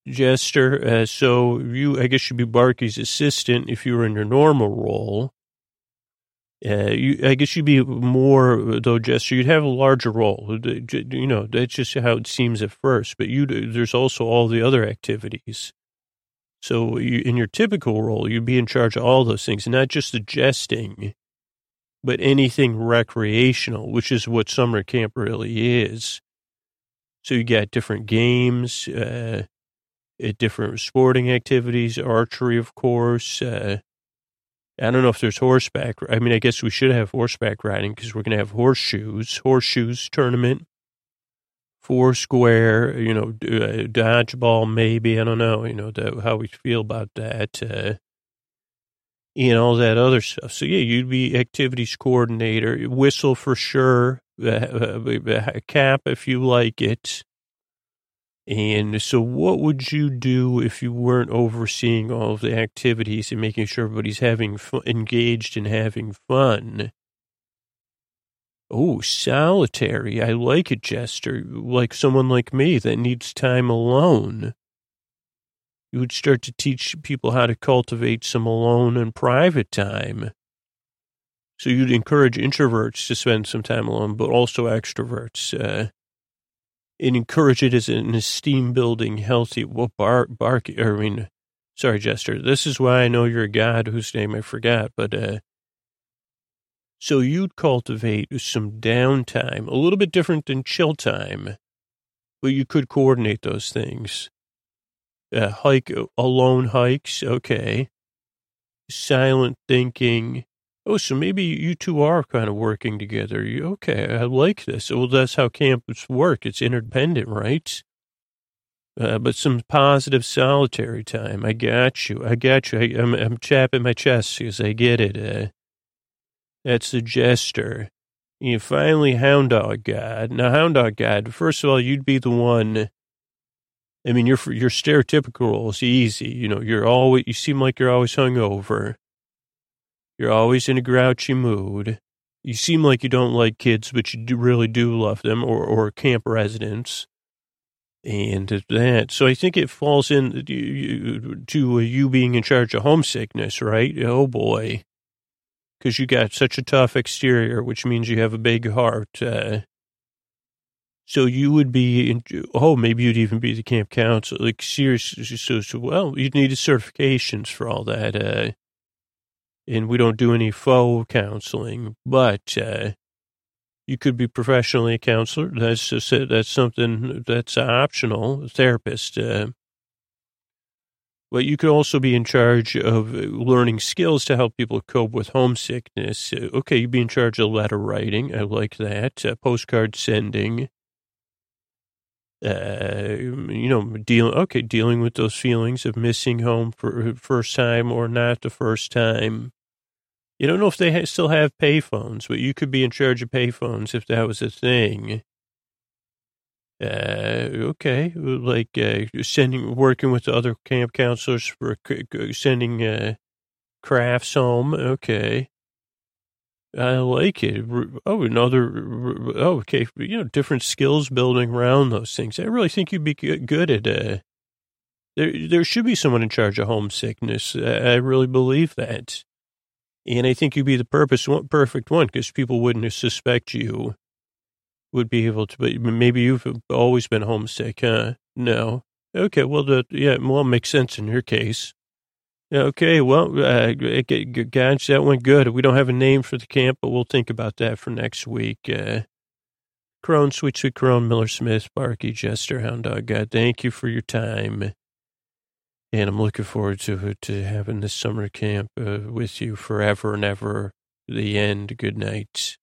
jester, uh, so you, I guess you'd be Barky's assistant if you were in your normal role. Uh, you, I guess you'd be more though, Jester. You'd have a larger role. You know, that's just how it seems at first. But you, there's also all the other activities. So you, in your typical role, you'd be in charge of all those things, not just the jesting, but anything recreational, which is what summer camp really is. So you got different games, uh, different sporting activities, archery, of course. Uh, I don't know if there's horseback. I mean, I guess we should have horseback riding because we're going to have horseshoes, horseshoes tournament, four square, you know, uh, dodgeball, maybe. I don't know, you know, how we feel about that, uh, and all that other stuff. So, yeah, you'd be activities coordinator, whistle for sure, uh, uh cap if you like it. And so, what would you do if you weren't overseeing all of the activities and making sure everybody's having fun, engaged and having fun? Oh, solitary. I like it, Jester. Like someone like me that needs time alone. You would start to teach people how to cultivate some alone and private time. So you'd encourage introverts to spend some time alone, but also extroverts. Uh, and encourage it as an esteem building, healthy, well, bar, bark, I mean, sorry, Jester. This is why I know you're a god whose name I forgot, but, uh, so you'd cultivate some downtime, a little bit different than chill time, but you could coordinate those things. Uh, hike, alone hikes, okay. Silent thinking, Oh, so maybe you two are kind of working together. You, okay, I like this. Well, that's how camps work. It's interdependent, right? Uh, but some positive solitary time. I got you. I got you. I, am I'm, I'm chapping my chest because I get it. Uh, that's the jester. You finally hound dog god. Now, hound dog god, first of all, you'd be the one. I mean, your your stereotypical role is easy. You know, you're always, you seem like you're always hungover. You're always in a grouchy mood. You seem like you don't like kids, but you do really do love them, or, or camp residents. And that, so I think it falls in to uh, you being in charge of homesickness, right? Oh boy. Because you got such a tough exterior, which means you have a big heart. Uh, so you would be, in, oh, maybe you'd even be the camp counselor. Like seriously, so, so well, you'd need certifications for all that. Uh, and we don't do any faux counseling, but uh, you could be professionally a counselor. That's just, that's something that's optional. A Therapist. Uh, but you could also be in charge of learning skills to help people cope with homesickness. Uh, okay, you'd be in charge of letter writing. I like that. Uh, postcard sending. Uh, you know, dealing okay, dealing with those feelings of missing home for first time or not the first time. You don't know if they ha- still have payphones, but you could be in charge of payphones if that was a thing. Uh, okay, like uh, sending, working with the other camp counselors for sending uh, crafts home. Okay, I like it. Oh, another. Oh, okay. You know, different skills building around those things. I really think you'd be good at. Uh, there, there should be someone in charge of homesickness. I really believe that. And I think you'd be the purpose perfect one because people wouldn't suspect you would be able to, but maybe you've always been homesick, huh? No. Okay, well, the, yeah, well, makes sense in your case. Okay, well, uh, gosh, that went good. We don't have a name for the camp, but we'll think about that for next week. Uh, Crone, Sweet Sweet Crone, Miller Smith, Barky, Jester, Hound Dog God, thank you for your time. And I'm looking forward to to having this summer camp uh, with you forever and ever. The end. Good night.